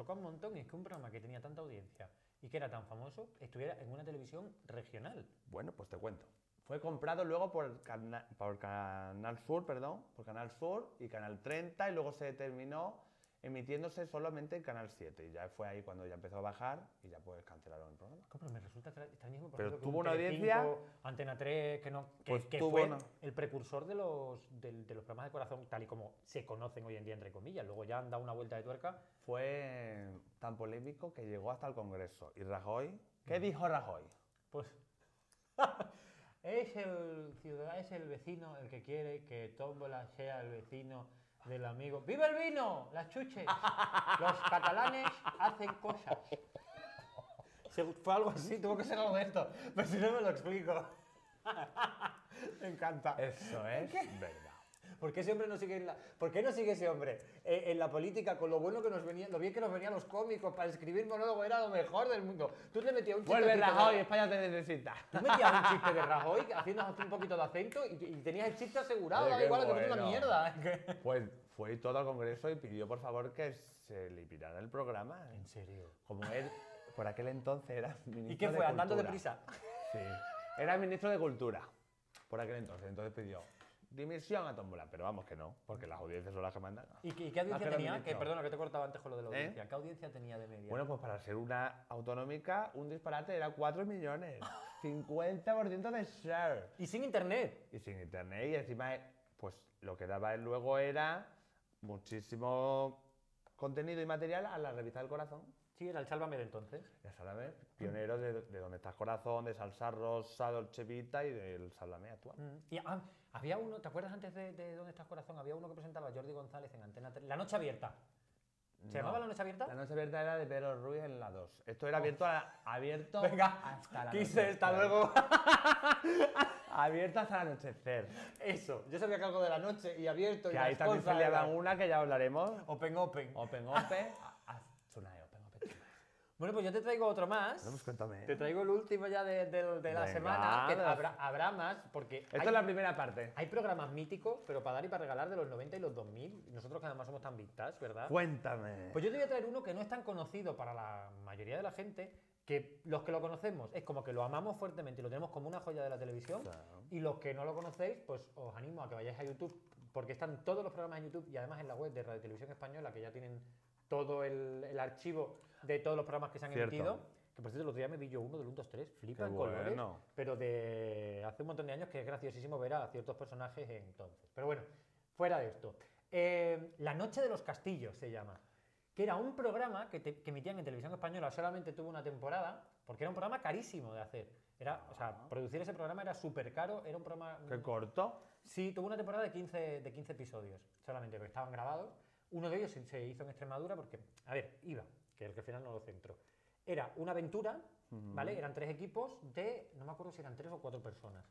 choca un montón y es que un programa que tenía tanta audiencia y que era tan famoso estuviera en una televisión regional. Bueno, pues te cuento. Fue comprado luego por, Cana- por Canal Sur, perdón, por Canal Sur y Canal 30 y luego se terminó emitiéndose solamente en Canal 7 y ya fue ahí cuando ya empezó a bajar y ya pues cancelaron el programa. Pero me resulta extra- extrañísimo. Pero ejemplo, tuvo un una audiencia- Antena 3, que, no, que, Pues que fue una- el precursor de los, del- de los programas de corazón, tal y como se conocen hoy en día, entre comillas. Luego ya han dado una vuelta de tuerca. Fue tan polémico que llegó hasta el Congreso. ¿Y Rajoy? ¿Qué dijo Rajoy? Pues. es el ciudadano, es el vecino el que quiere que Tómbola sea el vecino del amigo. ¡Viva el vino! ¡Las chuches! Los catalanes hacen cosas. Fue algo así, tuvo que ser algo de esto. Pero si no me lo explico. me encanta. Eso es verdad. ¿Por qué ese hombre no sigue en la... ¿Por qué no sigue ese hombre eh, en la política con lo bueno que nos venía, lo bien que nos venían los cómicos para escribir monólogo era lo mejor del mundo? Tú te metías un chiste Vuelve que Rajoy, no- España te necesita. Tú metías un chiste de Rajoy haciendo un poquito de acento y, y tenías el chiste asegurado, Oye, da igual que fuese una bueno. mierda. Pues fue todo al Congreso y pidió por favor que se eliminara el programa. En serio. Como él, por aquel entonces era ministro ¿Y qué de fue? ¿Andando Cultura. deprisa? Sí. Era ministro de Cultura. Por aquel entonces. Entonces pidió dimisión a Tómbola. Pero vamos que no, porque las audiencias son las que mandan. ¿Y qué, audiencia tenía? Que, perdona, que te he cortado antes con lo de la ¿Eh? audiencia. ¿Qué audiencia tenía de media? Bueno, pues para ser una autonómica, un disparate era 4 millones. 50% de share. y sin internet. Y sin internet. Y encima, pues lo que daba él luego era muchísimo contenido y material a la revista del corazón. Sí, era el Sálvame de entonces. Ya sabes, pionero de, de Dónde estás corazón, de Salsa Rosa, Dolce Vita y del Sálvame actual. Mm. Y ah, había uno, ¿te acuerdas antes de, de Dónde estás corazón? Había uno que presentaba Jordi González en Antena 3. La Noche Abierta. ¿Se No. llamaba La Noche Abierta? La noche abierta era de Pedro Ruiz en la 2. Esto era abierto, a- abierto Venga, hasta la quise, noche. hasta luego. Abierto hasta el anochecer. Eso, yo sabía que algo de la noche y abierto y Que ahí las también se liaba eran una que ya hablaremos. Open, open. Open Ope. a- a- Tsunai, Open Ope. Tsunai. Bueno, pues yo te traigo otro más. No, pues cuéntame. Te traigo el último ya de, de- de la Venga, semana, que habrá, habrá más, porque Esto hay, es la primera parte. hay programas míticos, pero para dar y para regalar de los 90 y los 2000, y nosotros que además somos tan vintage, ¿verdad? Cuéntame. Pues yo te voy a traer uno que no es tan conocido para la mayoría de la gente, que los que lo conocemos es como que lo amamos fuertemente y lo tenemos como una joya de la televisión, Claro. y los que no lo conocéis, pues os animo a que vayáis a YouTube, porque están todos los programas en YouTube y además en la web de Radio Televisión Española, que ya tienen todo el, el archivo de todos los programas que se han Cierto. emitido. Que por cierto, el otro día me vi yo uno del 1, 2, 3, flipa en colores, pero de hace un montón de años que es graciosísimo ver a ciertos personajes entonces. Pero bueno, fuera de esto. Eh, la Noche de los Castillos se llama, que era un programa que, te- que emitían en televisión española, solamente tuvo una temporada, porque era un programa carísimo de hacer. Era, o sea, producir ese programa era súper caro, era un programa... Qué corto. Sí, tuvo una temporada de 15, de 15 episodios, solamente, porque estaban grabados. Uno de ellos se, hizo en Extremadura porque, a ver, iba, que el que al final no lo centró. Era una aventura, ¿vale? Eran tres equipos de, no me acuerdo si eran tres o cuatro personas.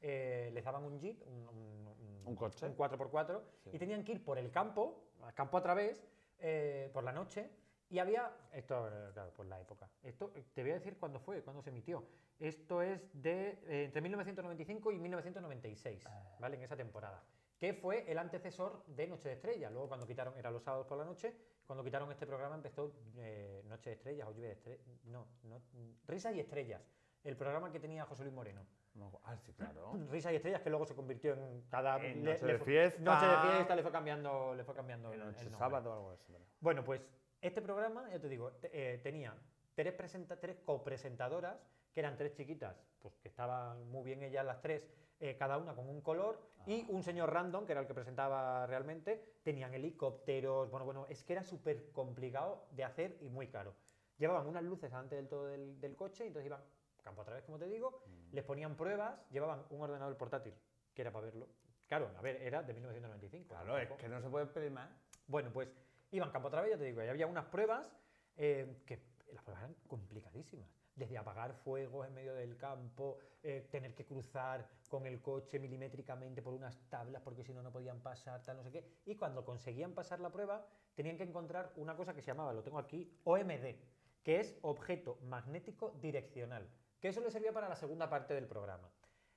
Eh, les daban un jeep, un, un- Un coche. un 4x4, y tenían que ir por el campo, campo a través, eh, por la noche, y había, esto, eh, claro, por la época, esto eh, te voy a decir cuándo fue, cuándo se emitió. Esto es de eh, entre 1995 y 1996, ¿vale? En esa temporada. Que fue el antecesor de Noche de Estrellas. Luego, cuando quitaron, era los sábados por la noche, cuando quitaron este programa empezó eh, Noche de Estrellas o Lluvia de Estrellas. No, no, Risas y Estrellas. El programa que tenía José Luis Moreno. No, Ah, sí, claro. Risas y estrellas que luego se convirtió en cada En le- Noche le de fue- Fiesta. Noche de fiesta le fue cambiando, le fue cambiando el, el Noche sábado o algo así. Bueno, pues este programa, ya te digo, eh, tenía tres, presenta tres copresentadoras, que eran tres chiquitas, pues que estaban muy bien ellas las tres, eh, cada una con un color, y un señor random, que era el que presentaba realmente, tenían helicópteros, bueno, bueno, es que era súper complicado de hacer y muy caro. Llevaban unas luces delante del todo del, del coche, y entonces iban campo a través, como te digo, Mm. les ponían pruebas, llevaban un ordenador portátil, que era para verlo. Claro, a ver, era de 1995. Claro, es que no se puede pedir más. bueno, pues iban campo a través, ya te digo, y había unas pruebas eh, que las pruebas eran complicadísimas. Desde apagar fuegos en medio del campo, eh, tener que cruzar con el coche milimétricamente por unas tablas porque si no, no podían pasar, tal, no sé qué. Y cuando conseguían pasar la prueba, tenían que encontrar una cosa que se llamaba, lo tengo aquí, OMD, que es objeto magnético direccional, que eso le servía para la segunda parte del programa.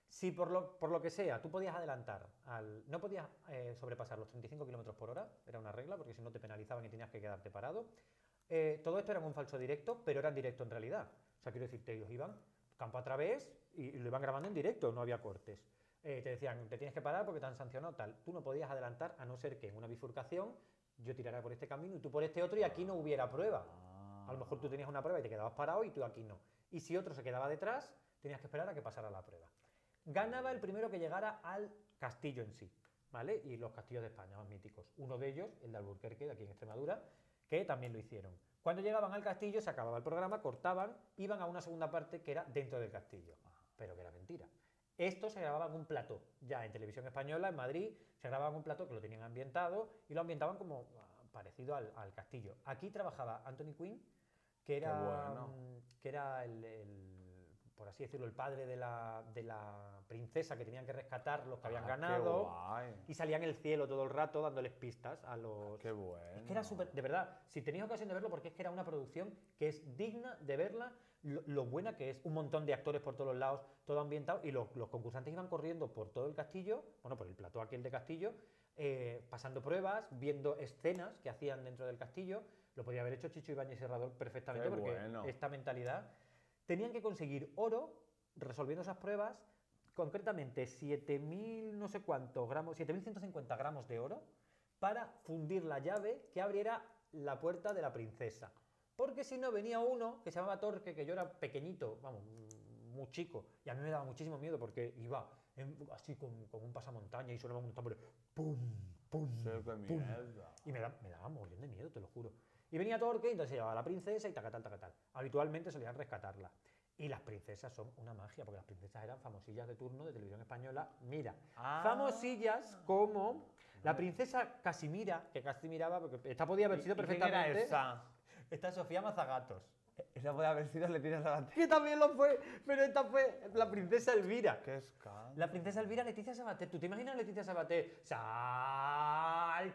Si por lo, por lo que sea tú podías adelantar, al, no podías eh, sobrepasar los 35 km por hora, era una regla, porque si no te penalizaban y tenías que quedarte parado. Eh, todo esto era un falso directo, pero era en directo en realidad. O sea, quiero decirte, ellos iban campo a través y, y lo iban grabando en directo, no había cortes. Eh, te decían, te tienes que parar porque te han sancionado tal. Tú no podías adelantar a no ser que en una bifurcación yo tirara por este camino y tú por este otro y aquí no hubiera prueba. A lo mejor tú tenías una prueba y te quedabas parado y tú aquí no. Y si otro se quedaba detrás, tenías que esperar a que pasara la prueba. Ganaba el primero que llegara al castillo en sí, ¿vale? Y los castillos de España más míticos. Uno de ellos, el de Alburquerque, de aquí en Extremadura, que también lo hicieron. Cuando llegaban al castillo, se acababa el programa, cortaban, iban a una segunda parte que era dentro del castillo. Pero que era mentira. Esto se grababa en un plató, ya en televisión española, en Madrid, se grababa en un plató que lo tenían ambientado y lo ambientaban como ah, parecido al, al castillo. Aquí trabajaba Anthony Quinn, que era, bueno. mm, que era el, el, por así decirlo, el padre de la, de la princesa que tenían que rescatar los que habían Ah, qué ganado. guay. Y salía en el cielo todo el rato dándoles pistas a los... Qué bueno. Es que era súper, de verdad, si tenéis ocasión de verlo, porque es que era una producción que es digna de verla, lo, lo buena que es, un montón de actores por todos los lados, todo ambientado, y los, los concursantes iban corriendo por todo el castillo, bueno, por el plató aquel de castillo, eh, pasando pruebas, viendo escenas que hacían dentro del castillo, lo podía haber hecho Chicho Ibáñez Serrador perfectamente, Qué porque bueno. esta mentalidad, tenían que conseguir oro resolviendo esas pruebas, concretamente 7.000 no sé cuántos gramos, 7.150 gramos de oro, para fundir la llave que abriera la puerta de la princesa. Porque si no venía uno que se llamaba Torque, que yo era pequeñito, vamos, muy chico, y a mí me daba muchísimo miedo porque iba en- así con, con un pasamontaña y sonaba un tambor, ¡pum! ¡pum! Pum. Y me, da, me daba mogollón de miedo, te lo juro. Y venía Torque, y entonces se llevaba a la princesa y tacatal, tacatal. Habitualmente solían rescatarla. Y las princesas son una magia, porque las princesas eran famosillas de turno de televisión española. Mira, Ah. famosillas como la princesa Casimira, que casi miraba, porque esta podía haber ¿Y- sido y quién era perfectamente. esa? Esta es Sofía Mazagatos. Esa puede haber sido Leticia Sabater. Que también lo fue, pero esta fue la princesa Elvira. Qué escándalo. La princesa Elvira Leticia Sabater. ¿Tú te imaginas a Leticia Sabater? ¡Salchipapa!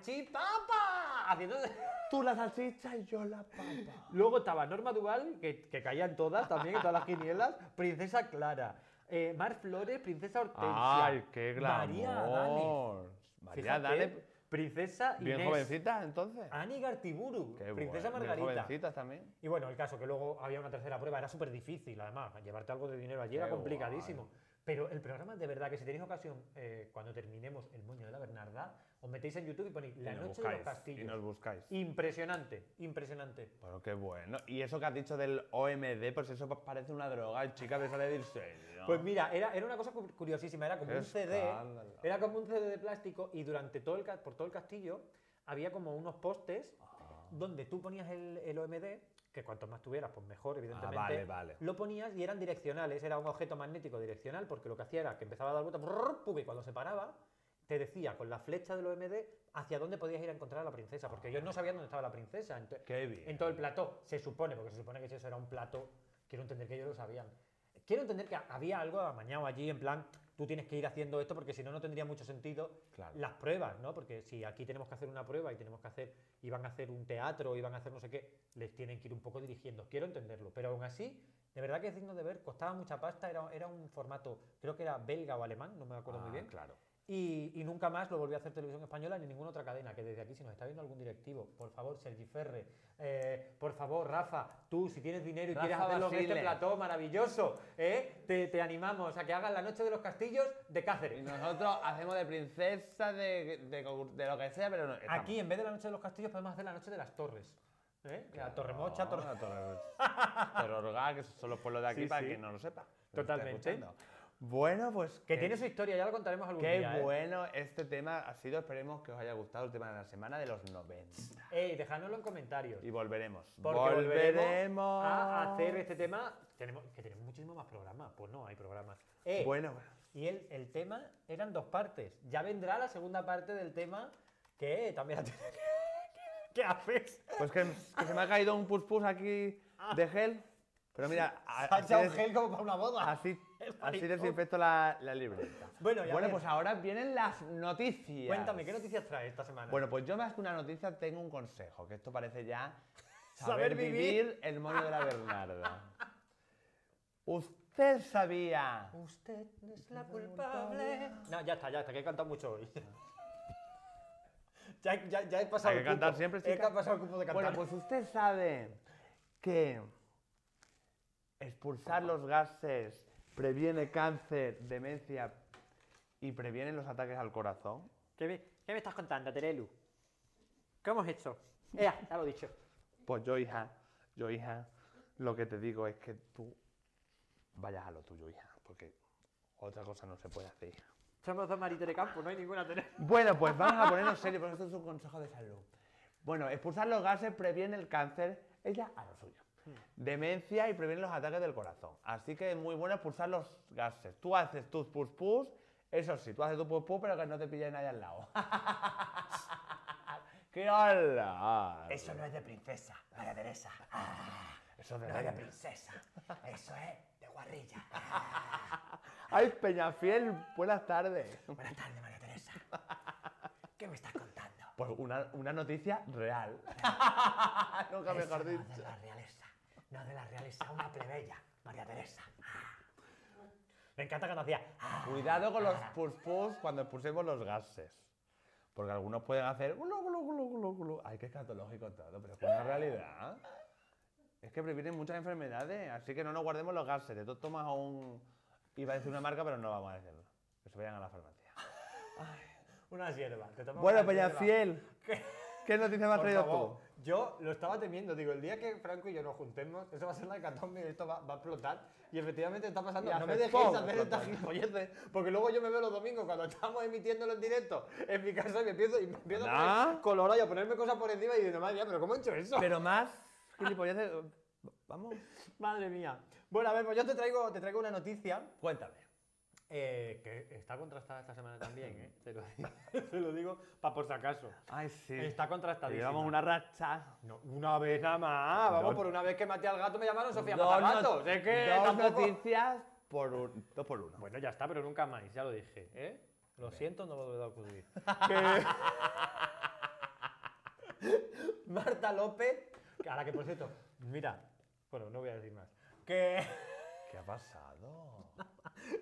Haciendo... Tú la salchicha y yo la papa. Luego estaba Norma Duval, que, que caían todas también, en todas las quinielas. Princesa Clara. Eh, Mar Flores, Princesa Hortensia. Ay, qué glamour. María Adane. María Fíjate, Princesa bien Inés. jovencita entonces. Ani Gartiburu. Qué Princesa bueno, bien Margarita. jovencitas también. Y bueno, el caso que luego había una tercera prueba, era súper difícil, además, llevarte algo de dinero allí era complicadísimo. Pero el programa, de verdad, que si tenéis ocasión, eh, cuando terminemos El Moño de la Bernarda, os metéis en YouTube y ponéis La Y Noche de los buscáis, Castillos. Y nos buscáis. Impresionante, impresionante. Bueno, qué bueno. Y eso que has dicho del OMD, pues eso pa- parece una droga, chica, de sale serio. Pues mira, era, era una cosa cu- curiosísima, era como Qué un CD, escándalo. era como un CD de plástico y durante todo el, por todo el castillo había como unos postes Ah. donde tú ponías el, el OMD, que cuanto más tuvieras, pues mejor, evidentemente. Ah, vale, vale. Lo ponías y eran direccionales, era un objeto magnético direccional, porque lo que hacía era que empezaba a dar vueltas, y cuando se paraba, te decía con la flecha del OMD hacia dónde podías ir a encontrar a la princesa, porque ellos no sabían dónde estaba la princesa. bien. en todo el plató, se supone, porque se supone que si eso era un plato, quiero entender que ellos lo sabían. Quiero entender que había algo amañado allí, en plan, tú tienes que ir haciendo esto porque si no, no tendría mucho sentido Claro. las pruebas, ¿no? Porque si aquí tenemos que hacer una prueba y tenemos que hacer, iban a hacer un teatro, iban a hacer no sé qué, les tienen que ir un poco dirigiendo. Quiero entenderlo, pero aún así, de verdad que es digno de ver, costaba mucha pasta, era, era un formato, creo que era belga o alemán, no me acuerdo muy Ah, bien. Claro. Y, y nunca más lo volvió a hacer Televisión Española ni ninguna otra cadena. Que desde aquí, si nos está viendo algún directivo, por favor, Sergi Ferre, eh, por favor, Rafa, tú, si tienes dinero y Rafa quieres hacerlo en este plató maravilloso, ¿eh? te, te animamos a que hagas la Noche de los Castillos de Cáceres. Y nosotros hacemos de princesa, de, de, de lo que sea, pero no. Aquí, en vez de la Noche de los Castillos, podemos hacer la Noche de las Torres. ¿eh? La Torremocha, Torre... Torre Tororga, que son los pueblos de aquí Sí, para sí. quien no lo sepa. que Totalmente. Bueno, pues. Que qué- tiene su historia, ya lo contaremos algún Qué día. ¿eh? bueno este tema ha sido. Esperemos que os haya gustado el tema de la semana de los 90. Ey, dejádnoslo en comentarios. Y volveremos. Porque volveremos a hacer este tema. Tenemos, que tenemos muchísimo más programas. Pues no, hay programas. Bueno, bueno. Y el, el tema eran dos partes. Ya vendrá la segunda parte del tema que también la tiene que- ¿Qué haces? Pues que, que se me ha caído un pus pus aquí de gel. Pero mira, a- Ha así, echado des- gel como para una boda. así, así desinfecto la, la libreta. Bueno, y a bueno ver. pues ahora vienen las noticias. Cuéntame, ¿qué noticias traes esta semana? Bueno, pues yo más que una noticia tengo un consejo, que esto parece ya Saber saber, vivir. vivir. el moño de la Bernarda. ¿Usted sabía? Usted es la culpable. No, ya está, ya está, que he cantado mucho hoy. ya, ya, ya he pasado Hay que el cupo. cantar siempre, He chica. pasado el cupo de cantar. Bueno, pues usted sabe que expulsar los gases previene cáncer, demencia y previene los ataques al corazón. ¿Qué me, qué me estás contando, Terelu? ¿Qué hemos hecho? Ea, ya lo he dicho. Pues yo, hija, yo, hija, lo que te digo es que tú vayas a lo tuyo, hija, porque otra cosa no se puede hacer, hija. Somos dos maritos de campo, no hay ninguna Terelu. Bueno, pues vamos a ponernos serios, porque esto es un consejo de salud. Bueno, expulsar los gases previene el cáncer, ella a lo suyo. Demencia y previene los ataques del corazón. Así que es muy bueno expulsar los gases. Tú haces tus pus pus, eso sí, tú haces tu pus pus, pero que no te pille nadie al lado. ¡Qué hola! Eso no es de princesa, María Teresa. Ah, Eso de no es de princesa. Eso es de guarrilla. ¡Ay, Peñafiel! Buenas tardes. Buenas tardes, María Teresa. ¿Qué me estás contando? Pues una, una noticia real. Nunca mejor dicho. es de la realeza. No de la realeza, una plebeya, María Teresa. Me encanta cuando hacía. "Ah". Cuidado con los pus pus cuando expulsemos los gases. Porque algunos pueden hacer glu, glu, glu, glu, glu. Ay, qué escatológico todo, pero es una realidad. Es que previenen muchas enfermedades, así que no nos guardemos los gases. De tomas un... Iba a decir una marca, pero no vamos a decirlo. Que se vayan a la farmacia. Una hierba. Te tomas Bueno. Peñafiel, ¿qué noticia me has traído favor, tú? Yo lo estaba temiendo, digo, el día que Franco y yo nos juntemos, eso va a ser la hecatombe, esto va, va a explotar. Y efectivamente está pasando. Y no me dejéis ¡pum! hacer estas gilipolleces, porque luego yo me veo los domingos cuando estamos emitiéndolo en directo en mi casa y me empiezo, y me empiezo a poner colorado y a ponerme cosas por encima y digo, madre mía, pero ¿cómo he hecho eso? Pero más gilipolleces... Vamos, Madre mía. Bueno, a ver, pues yo te traigo, te traigo una noticia cuéntame. Eh, que está contrastada esta semana también, ¿eh? Te lo digo, te lo digo para por si acaso. Ay, sí. Está contrastadísima. Llevamos una racha. No, una vez nada más. Vamos, Dos- por una vez que maté al gato me llamaron Sofía Matagatos. Es que dos tampoco- noticias por un, dos por uno. Bueno, ya está, pero nunca más, ya lo dije. ¿eh? Lo siento, no volverá a ocurrir. Que- Marta López, que ahora que por cierto, mira, bueno, no voy a decir más. Que ¿Qué ha pasado?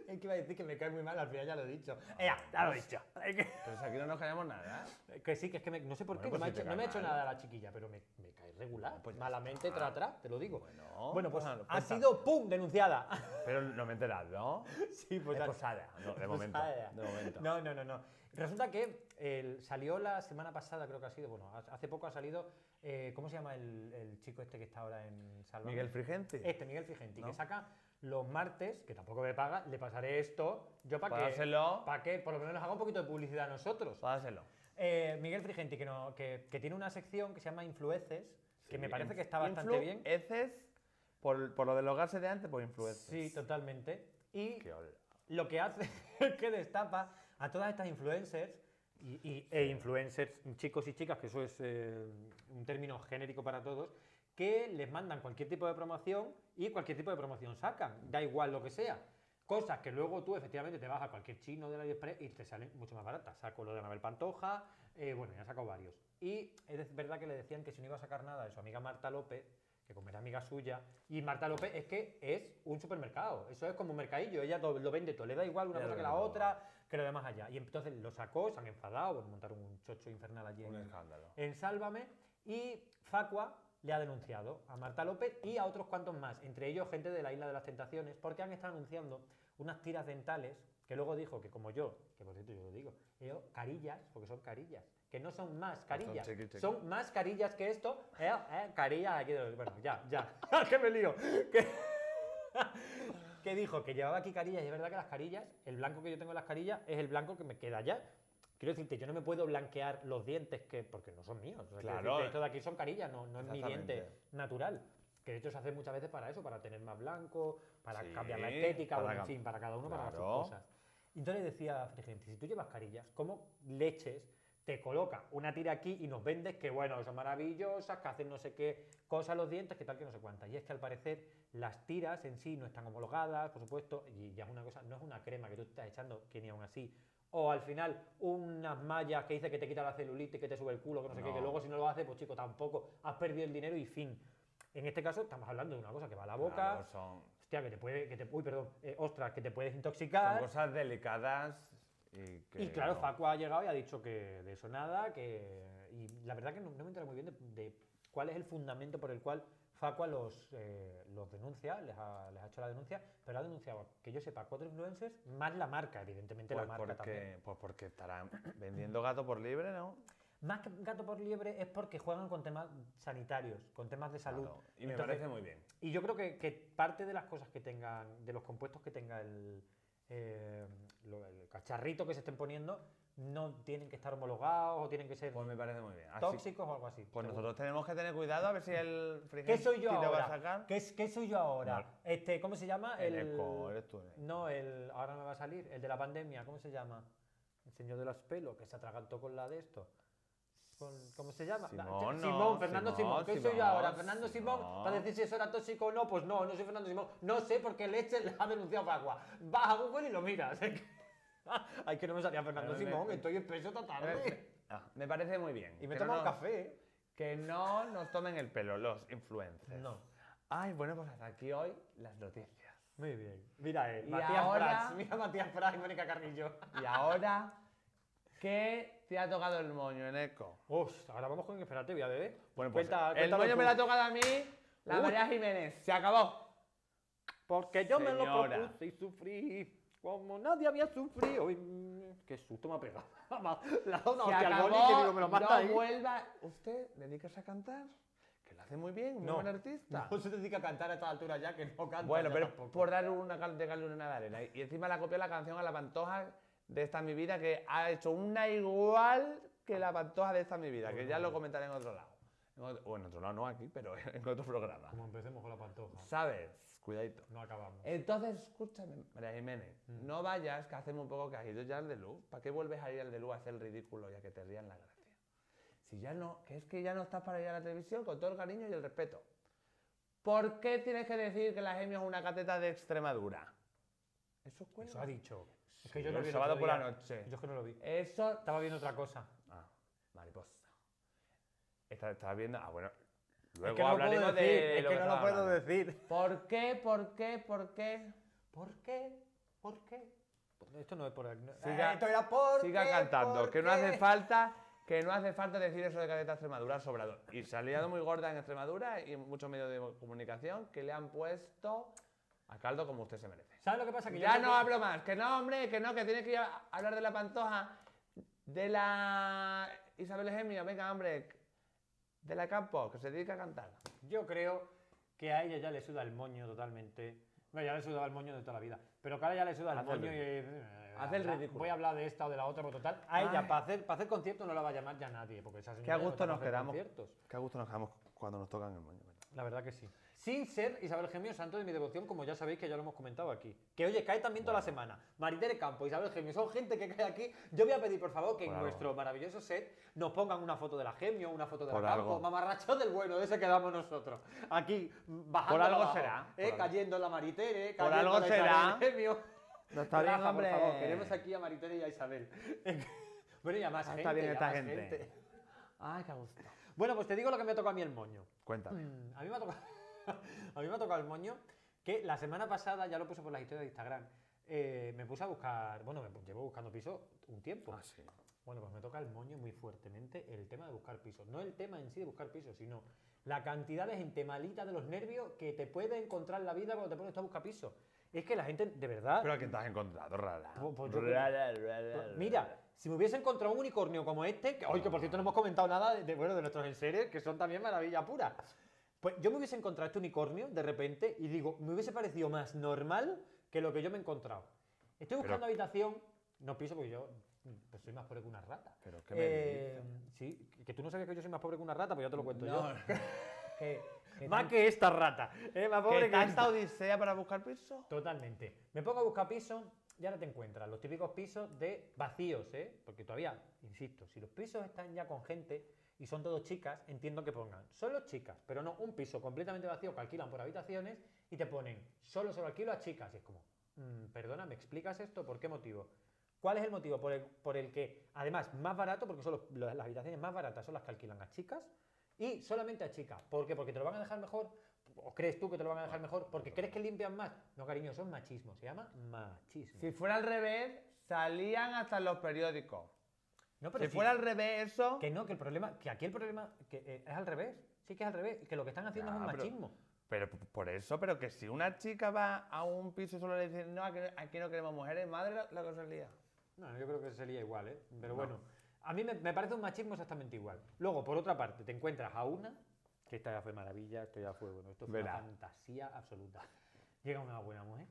Es que iba a decir que me cae muy mal, al final ya lo he dicho. Ea, ya lo he dicho. Pero si aquí no nos callamos nada. que sí, que es que me- no sé por Bueno, qué, pues no, me ha si hecho, no me ha hecho nada la chiquilla, pero me, me cae regular. pues ya Malamente, tra, atrás, te lo digo. Bueno, Bueno, pues pues, ha sido, ¡pum!, denunciada. Pero no me he enterado, ¿no? Sí, pues es posada, no, de momento. De momento. No, no, no, no. Resulta que salió la semana pasada, creo que ha sido, bueno, ha- hace poco ha salido, eh, ¿cómo se llama el, el chico este que está ahora en Salva? Miguel Frigenti. Este, Miguel Frigenti, ¿No? que saca los martes, que tampoco me paga, le pasaré esto, yo para que, para que por lo menos nos haga un poquito de publicidad a nosotros. Pásaselo. Eh, Miguel Frigenti, que, no, que, que tiene una sección que se llama Influeces, que me parece que está bastante bien. Heces, por, por lo de los gases de antes, pues influencias. Sí, totalmente. Y lo que hace es que destapa a todas estas influencers y, y- e influencers, chicos y chicas, que eso es eh, un término genérico para todos, que les mandan cualquier tipo de promoción y cualquier tipo de promoción sacan, da igual lo que sea. Cosas que luego tú efectivamente te vas a cualquier chino de AliExpress y te salen mucho más baratas. Saco lo de Anabel Pantoja, eh, bueno, ya he sacado varios. Y es verdad que le decían que si no iba a sacar nada de su amiga Marta López, que como era amiga suya, y Marta López es que es un supermercado, eso es como un mercadillo, ella todo- lo vende todo, le da igual una cosa lo que la otra, que lo demás allá. Y entonces lo sacó, se han enfadado, montaron un chocho infernal allí Un en, escándalo. en Sálvame y Facua le ha denunciado a Marta López y a otros cuantos más, entre ellos gente de la Isla de las Tentaciones, porque han estado anunciando unas tiras dentales que luego dijo que como yo, que por cierto yo lo digo, yo, carillas, porque son carillas, que no son más carillas, chiqui. son más carillas que esto, eh, eh, carillas aquí, de- bueno, ya, ya, que me lío, que, que dijo que llevaba aquí carillas y es verdad que las carillas, el blanco que yo tengo en las carillas es el blanco que me queda ya. Quiero decirte, yo no me puedo blanquear los dientes que, porque no son míos. o sea, quiero Claro. decirte, esto de aquí son carillas, no, no es mi diente natural. Que de hecho se hace muchas veces para eso, para tener más blanco, para Sí, cambiar la estética, para bueno, en cam- fin, para cada uno, para sus Claro. cosas. Entonces decía Frigenti, si tú llevas carillas, ¿cómo leches te coloca una tira aquí y nos vendes que, bueno, son maravillosas, que hacen no sé qué cosas los dientes, que tal, que no sé cuántas? Y es que al parecer las tiras en sí no están homologadas, por supuesto, y ya es una cosa, no es una crema que tú te estás echando, que ni aún así. O al final unas mallas que dice que te quita la celulite, que te sube el culo, que no sé qué, que luego si no lo haces, pues chico, tampoco has perdido el dinero y fin. En este caso estamos hablando de una cosa que va a la boca, Claro, son, hostia, que te puede, que te, uy, perdón, eh, ostras, que te puedes son intoxicar. cosas delicadas y que. Y claro, no. Facua ha llegado y ha dicho que de eso nada, que... Y la verdad que no, no me entero muy bien de, de cuál es el fundamento por el cual Facua los, eh, los denuncia, les ha, les ha hecho la denuncia, pero ha denunciado, que yo sepa, cuatro influencers, más la marca, evidentemente Pues la marca también. porque, pues porque estarán vendiendo gato por libre, ¿no? Más que gato por liebre es porque juegan con temas sanitarios, con temas de salud. Claro, Y me Entonces, parece muy bien. Y yo creo que, que parte de las cosas que tengan, de los compuestos que tenga el, eh, lo- el cacharrito que se estén poniendo, no tienen que estar homologados o tienen que ser Pues me parece muy bien. Así- tóxicos o algo así. pues seguro. nosotros tenemos que tener cuidado a ver si el ¿Qué soy yo te va a ahora? sacar. ¿Qué, soy yo ahora? Este, ¿Cómo se llama? El eco, eres tú, eh. No, el. Ahora me va a salir. El de la pandemia, ¿cómo se llama? El señor de los pelos, que se atragantó con la de esto. Con- ¿Cómo se llama? Simón, no, Simón, Fernando Simón. Simón, ¿Qué soy yo ahora? Fernando Simón, para decir si eso era tóxico o no, pues no, no soy Fernando Simón. No sé porque Leche le ha denunciado Facua. Vas a Google y lo miras. Ay, que no me salía Fernando Pero me- Simón, estoy espeso esta tarde. Ah, me parece muy bien. Y me Que tomo no un nos- café. ¿eh? Que no nos tomen el pelo los influencers. No. Ay, bueno, pues hasta aquí hoy las noticias. Muy bien. Mira, eh, Y Matías ahora- Prats. Mira a Matías Prats y Mónica Carrillo. Y ahora, ¿qué te ha tocado el moño, Eneco? Uf, ahora vamos con espérate, voy a beber. Bueno, pues Cuenta- el cuéntalo moño tú. me lo ha tocado a mí, la Uy. María Jiménez. Se acabó. Porque yo me lo Señora. propuse y sufrí como nadie había sufrido. Y, qué susto me ha pegado. Una Se hostia al acabó. boli que digo, me lo mata no ahí. vuelva. ¿Usted dedíquese a cantar? Que lo hace muy bien, un No. buen artista. No se dedica a cantar a esta altura ya, que no canta. Bueno, pero tampoco. por dar una cal- de cal y una de arena. Y encima la copió la canción a la Pantoja de Esta Mi Vida, que ha hecho una igual que la Pantoja de Esta Mi Vida, que ya lo comentaré en otro lado. En otro- o en otro lado, no aquí, pero en otro programa. Como empecemos con la pantoja. ¿Sabes? Cuidadito. No acabamos. Entonces, escúchame, María Jiménez, Mm. no vayas, que hace muy poco que has ido ya al de luz. ¿Para qué vuelves a ir al de luz a hacer el ridículo y a que te rían la gracia? Si ya no, que es que ya no estás para ir a la televisión con todo el cariño y el respeto. ¿Por qué tienes que decir que la Gemio es una cateta de Extremadura? Eso es Eso ha dicho. Es que yo no el vi el sábado por la noche. Yo es que no lo vi. Eso. Estaba viendo otra cosa. Ah, mariposa. Esta- Estaba viendo. Ah, bueno. Luego es que no lo puedo hablaremos decir. de es lo que no lo puedo hablando. decir. ¿Por qué? ¿Por qué? ¿Por qué? ¿Por qué? ¿Por qué? Esto no es por. Siga- Eh, esto era por Siga qué, cantando, por que no hace falta, que no hace falta decir eso de cadeta Extremadura sobrador. Y se ha liado muy gorda en Extremadura y en muchos medios de comunicación que le han puesto a caldo como usted se merece. ¿Sabes lo que pasa? Que yo Ya creo no que- hablo más, que no, hombre, que no, que tiene que ir a hablar de la pantoja, de la Isabel Gemio, venga, hombre, de la Campo, que se dedica a cantar. Yo creo que a ella ya le suda el moño totalmente. Bueno, ya le sudaba el moño de toda la vida. Pero que ahora ya le suda el Hace el moño y. eh, Hace el ridículo. Voy a hablar de esta o de la otra, pero total. A ella, para hacer, para hacer concierto, no la va a llamar ya nadie. Porque esa Qué a no gusto nos quedamos. conciertos. Qué a gusto nos quedamos cuando nos tocan el moño. La verdad que sí. Sin ser Isabel Gemio santo de mi devoción, como ya sabéis que ya lo hemos comentado aquí. Que oye, cae también toda la semana. Maritere Campo, Isabel Gemio, son gente que cae aquí. Yo voy a pedir, por favor, que Por en algo. nuestro maravilloso set nos pongan una foto de la Gemio, una foto de Por la Campo, algo. mamarracho del bueno, de ese que damos nosotros. Aquí, bajando Por algo abajo, será, eh, por algo. cayendo la Maritere, Por cayendo algo la será. Gemio. No está bien, Rafa, hombre. Por favor, queremos aquí a Maritere y a Isabel. bueno, y a más Ah, gente. está bien esta más gente. Ay, qué gusto. Bueno, pues te digo lo que me ha tocado a mí el moño. Cuéntame. Mm, A mí me ha tocado. a mí me ha tocado el moño que la semana pasada, ya lo puse por las historias de Instagram, eh, me puse a buscar, bueno, me llevo buscando piso un tiempo. Ah, sí. Bueno, pues me toca el moño muy fuertemente el tema de buscar piso. No el tema en sí de buscar piso, sino la cantidad de gente malita de los nervios que te puede encontrar en la vida cuando te pones a buscar piso. Es que la gente, de verdad... Pero a quién te has encontrado, rara. Pues- pues yo- Rara, rara, rara. Mira, si me hubiese encontrado un unicornio como este, que hoy que por cierto no hemos comentado nada de, de, bueno, de nuestros enseres, que son también maravilla pura. Pues yo me hubiese encontrado este unicornio de repente y digo, me hubiese parecido más normal que lo que yo me he encontrado. Estoy buscando habitación, no piso porque yo pues, soy más pobre que una rata. Pero ¿qué me Eh, Sí, que tú no sabías que yo soy más pobre que una rata, pues ya te lo cuento No, yo. Que, que Más tan- que esta rata, ¿eh? más pobre ¿Qué que esta. odisea para buscar piso? Totalmente. Me pongo a buscar pisos y ahora te encuentras los típicos pisos de vacíos, ¿eh? Porque todavía, insisto, si los pisos están ya con gente y son todos chicas, entiendo que pongan solo chicas, pero no un piso completamente vacío que alquilan por habitaciones y te ponen solo se lo alquilo a chicas. Y es como, mm, perdona, ¿me explicas esto? ¿Por qué motivo? ¿Cuál es el motivo por el, por el que, además, más barato, porque son las habitaciones más baratas son las que alquilan a chicas y solamente a chicas? ¿Por qué? Porque te lo van a dejar mejor. ¿O crees tú que te lo van a dejar mejor? ¿Porque crees que limpian más? No, cariño, eso es machismo. Se llama machismo. Si fuera al revés, salían hasta los periódicos. No, pero Si sí, fuera al revés eso... que no, que el problema, que aquí el problema que, eh, es al revés. Sí que es al revés, que lo que están haciendo es un pero- machismo. Pero p- por eso, pero que si una chica va a un piso y solo le dicen, no, aquí, aquí no queremos mujeres, madre la, la cosa lía. No, yo creo que sería igual, ¿eh? Pero bueno, a mí me, me parece un machismo exactamente igual. Luego, por otra parte, te encuentras a una, que esta ya fue maravilla, esto ya fue, bueno, esto fue una fantasía absoluta. Llega una buena mujer,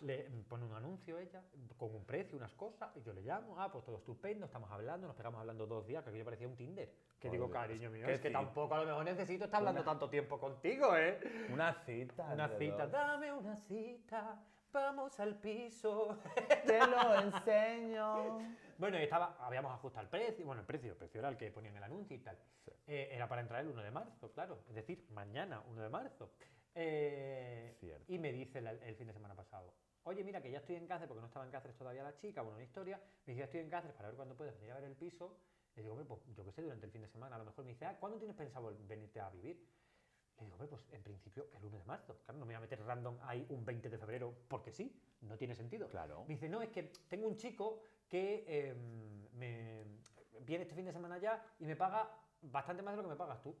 le pone un anuncio ella, con un precio, unas cosas, y yo le llamo, ah, pues todo estupendo, estamos hablando, nos pegamos hablando dos días, que aquello parecía un Tinder. Que digo, cariño mío, es que tampoco a lo mejor necesito estar hablando tanto tiempo contigo, ¿eh? Una cita. Una cita, dos. dame una cita, vamos al piso. Te lo enseño. Bueno, y estaba, habíamos ajustado el precio, bueno, el precio, el precio era el que ponían el anuncio y tal. Eh, era para entrar el 1 de marzo, claro, es decir, mañana, 1 de marzo. Eh, Cierto. y me dice el fin de semana pasado, oye, mira que ya estoy en Cáceres, porque no estaba en Cáceres todavía la chica, bueno, una historia, me dice, ya estoy en Cáceres para ver cuándo puedes venir a ver el piso. Le digo, hombre, pues yo qué sé, durante el fin de semana, a lo mejor me dice, ah, ¿cuándo tienes pensado venirte a vivir? Le digo, hombre, pues en principio el 1 de marzo. Claro, no me voy a meter random ahí un 20 de febrero porque sí, no tiene sentido. Claro. Me dice, no, es que tengo un chico que eh, me viene este fin de semana ya y me paga bastante más de lo que me pagas tú.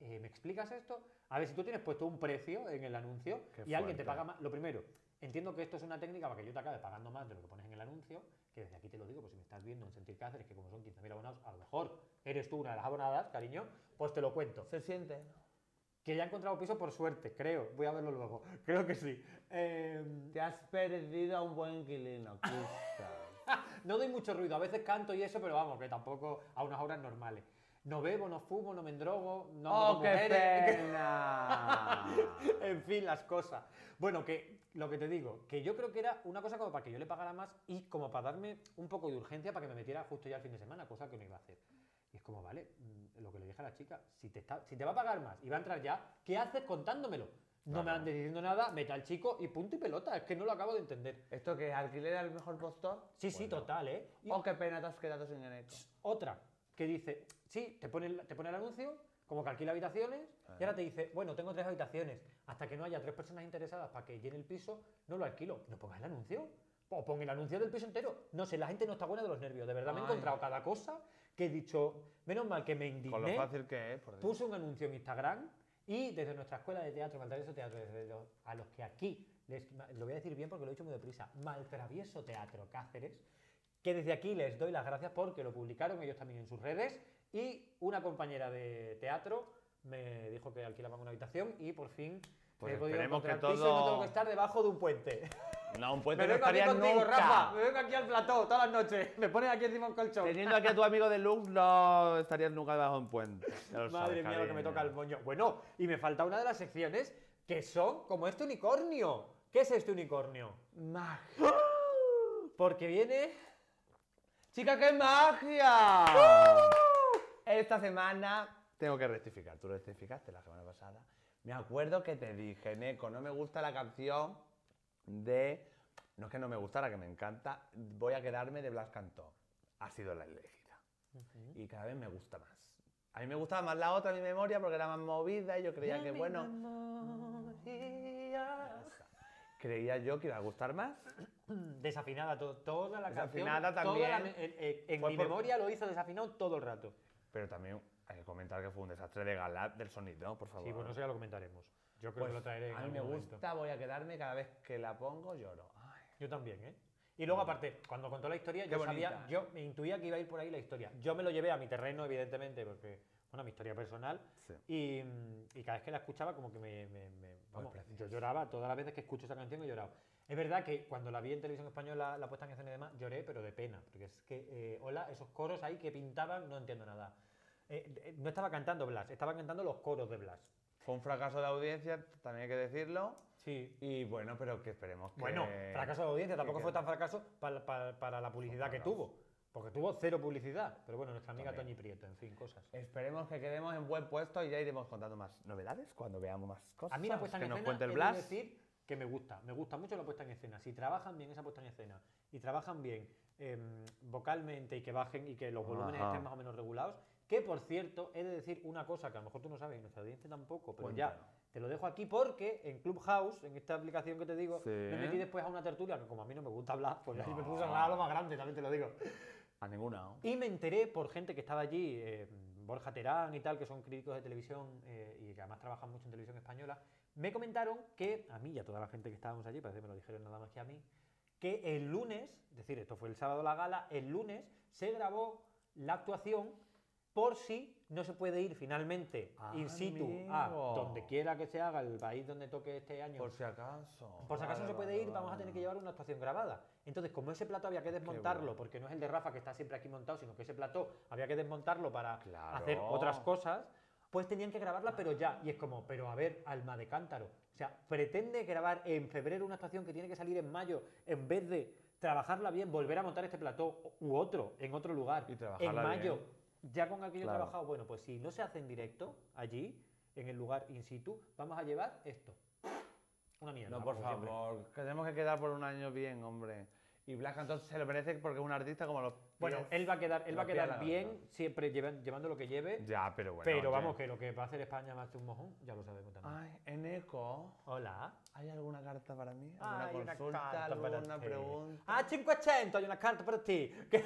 Eh, ¿Me explicas esto? A ver, si tú tienes puesto un precio en el anuncio Qué y alguien te paga más, lo primero, entiendo que esto es una técnica para que yo te acabe pagando más de lo que pones en el anuncio, que desde aquí te lo digo, pues si me estás viendo en Sentir Cáceres, que como son 15.000 abonados, a lo mejor eres tú una de las abonadas, cariño, pues te lo cuento. Se siente. Que ya he encontrado piso por suerte, creo. Voy a verlo luego. Creo que sí. Em, Te has perdido a un buen inquilino. No doy mucho ruido, a veces canto y eso, pero vamos, que tampoco a unas horas normales. No bebo, no fumo, no me endrogo, no ¡Oh, qué mujeres. pena! en fin, las cosas. Bueno, que lo que te digo, que yo creo que era una cosa como para que yo le pagara más y como para darme un poco de urgencia para que me metiera justo ya el fin de semana, cosa que no iba a hacer. Y es como, vale, lo que le dije a la chica, si te, está, si te va a pagar más y va a entrar ya, ¿qué haces contándomelo? No me Claro. andes diciendo nada, mete al chico y punto y pelota, es que no lo acabo de entender. ¿Esto que alquiler al mejor postor? Sí, sí, total, ¿eh? Y- Oh, qué pena, te has quedado sin el. Otra que dice, sí, te pone, te pone el anuncio, como que alquila habitaciones, y ahora te dice, bueno, tengo tres habitaciones, hasta que no haya tres personas interesadas para que llene el piso, no lo alquilo. No pongas el anuncio. O pon el anuncio del piso entero. No sé, la gente no está buena de los nervios. De verdad me he Ay. encontrado cada cosa que he dicho, menos mal que me Con lo indigné, fácil que es, por puse un anuncio en Instagram y desde nuestra escuela de teatro, Maltravieso Teatro, desde los- a los que aquí, les, lo voy a decir bien porque lo he dicho muy deprisa, Maltravieso Teatro Cáceres, que desde aquí les doy las gracias porque lo publicaron ellos también en sus redes y una compañera de teatro me dijo que alquilaban una habitación y por fin Pues he podido esperemos que encontrar piso y no todo- tengo que estar debajo de un puente. No, un puente me no estaría contigo, nunca. Rafa, me vengo aquí al plató todas las noches, me pones aquí encima un colchón. Teniendo aquí a tu amigo de Lux, no estarías nunca debajo de un puente. Madre sabes, mía, lo que me toca el moño. Bueno, y me falta una de las secciones que son como este unicornio. ¿Qué es este unicornio? ¡Magia! Porque viene ¡Chica, qué magia! Esta semana tengo que rectificar. Tú rectificaste la semana pasada. Me acuerdo que te dije, Neko, no me gusta la canción de. No es que no me gustara, que me encanta. Voy a quedarme de Blas Cantó. Ha sido la elegida. Y cada vez me gusta más. A mí me gustaba más la otra, mi memoria, porque era más movida y yo creía que, bueno. creía yo que iba a gustar más. Desafinada to- toda la Desafinada canción. la también. eh, en Fue mi por- memoria lo hizo desafinado todo el rato. Pero también hay que comentar que fue un desastre de gala del sonido, por favor. Sí, bueno, eso ya lo comentaremos. Yo creo Pues, que lo traeré en a mí me momento. gusta, voy a quedarme cada vez que la pongo lloro. Ay, Yo también, ¿eh? Y luego, aparte, cuando contó la historia, Qué yo sabía, yo me intuía que iba a ir por ahí la historia. Yo me lo llevé a mi terreno, evidentemente, porque, bueno, mi historia personal. sí. Y, mm, y cada vez que la escuchaba, como que me. me- me- vamos, preciosa. yo lloraba, todas las veces que escucho esa canción he llorado. Es verdad que cuando la vi en televisión española, la puesta en escena y demás, lloré, pero de pena. Porque es que, eh, hola, esos coros ahí que pintaban, no entiendo nada. Eh, eh, no estaba cantando Blas, estaba cantando los coros de Blas. Fue un fracaso de audiencia, también hay que decirlo. Sí. Y bueno, pero que esperemos que. Bueno, fracaso de audiencia, tampoco que- fue tan fracaso para, para- para la publicidad que tuvo. Porque tuvo cero publicidad. Pero bueno, nuestra amiga. Toñi Prieto, en fin, cosas. Esperemos que quedemos en buen puesto y ya iremos contando más novedades cuando veamos más cosas. A mí la puesta en que nos escena cuente el Blas. decir que me gusta, me gusta mucho la puesta en escena. Si trabajan bien esa puesta en escena y trabajan bien em, vocalmente y que bajen y que los volúmenes Ajá. estén más o menos regulados, que por cierto, he de decir una cosa que a lo mejor tú no sabes y nuestra audiencia tampoco, pero ya te lo dejo aquí porque en Clubhouse, en esta aplicación que te digo, Sí. me metí después a una tertulia que como a mí no me gusta hablar, pues ahí me puse a hablar a lo más grande, también te lo digo. A ninguna. ¿no? Y me enteré por gente que estaba allí, eh, Borja Terán y tal, que son críticos de televisión eh, y que además trabajan mucho en televisión española, me comentaron que, a mí y a toda la gente que estábamos allí, parece que me lo dijeron nada más que a mí, que el lunes, es decir, esto fue el sábado la gala, el lunes se grabó la actuación por si no se puede ir finalmente in situ a donde quiera que se haga, el país donde toque este año. Por si acaso. Por si acaso no Vale, se puede vale, ir, vamos a tener que llevar una actuación grabada. Entonces, como ese plato había que desmontarlo, bueno. porque no es el de Rafa que está siempre aquí montado, sino que ese plato había que desmontarlo para Claro. hacer otras cosas, pues tenían que grabarla, pero ya. Y es como, pero a ver, alma de cántaro. O sea, pretende grabar en febrero una actuación que tiene que salir en mayo, en vez de trabajarla bien, volver a montar este plató u otro, en otro lugar, Y en trabajarla mayo, bien. Ya con aquello Claro. trabajado. Bueno, pues si no se hace en directo, allí, en el lugar in situ, vamos a llevar esto. Una mierda. No, por siempre. favor. que Tenemos que quedar por un año bien, hombre. Y Blas entonces se lo merece porque es un artista como los. Bueno, pies. él va a quedar, él va a quedar la bien gamba. siempre llevan- llevando lo que lleve. Ya, pero bueno. pero vamos, que lo que va a hacer España más que un mojón, ya lo sabemos también. Ay, Eneco. Hola. ¿Hay alguna carta para mí? ¿Alguna Hay una consulta? carta para ¿Alguna ti. pregunta? Ah, 500, hay una carta para ti. Pues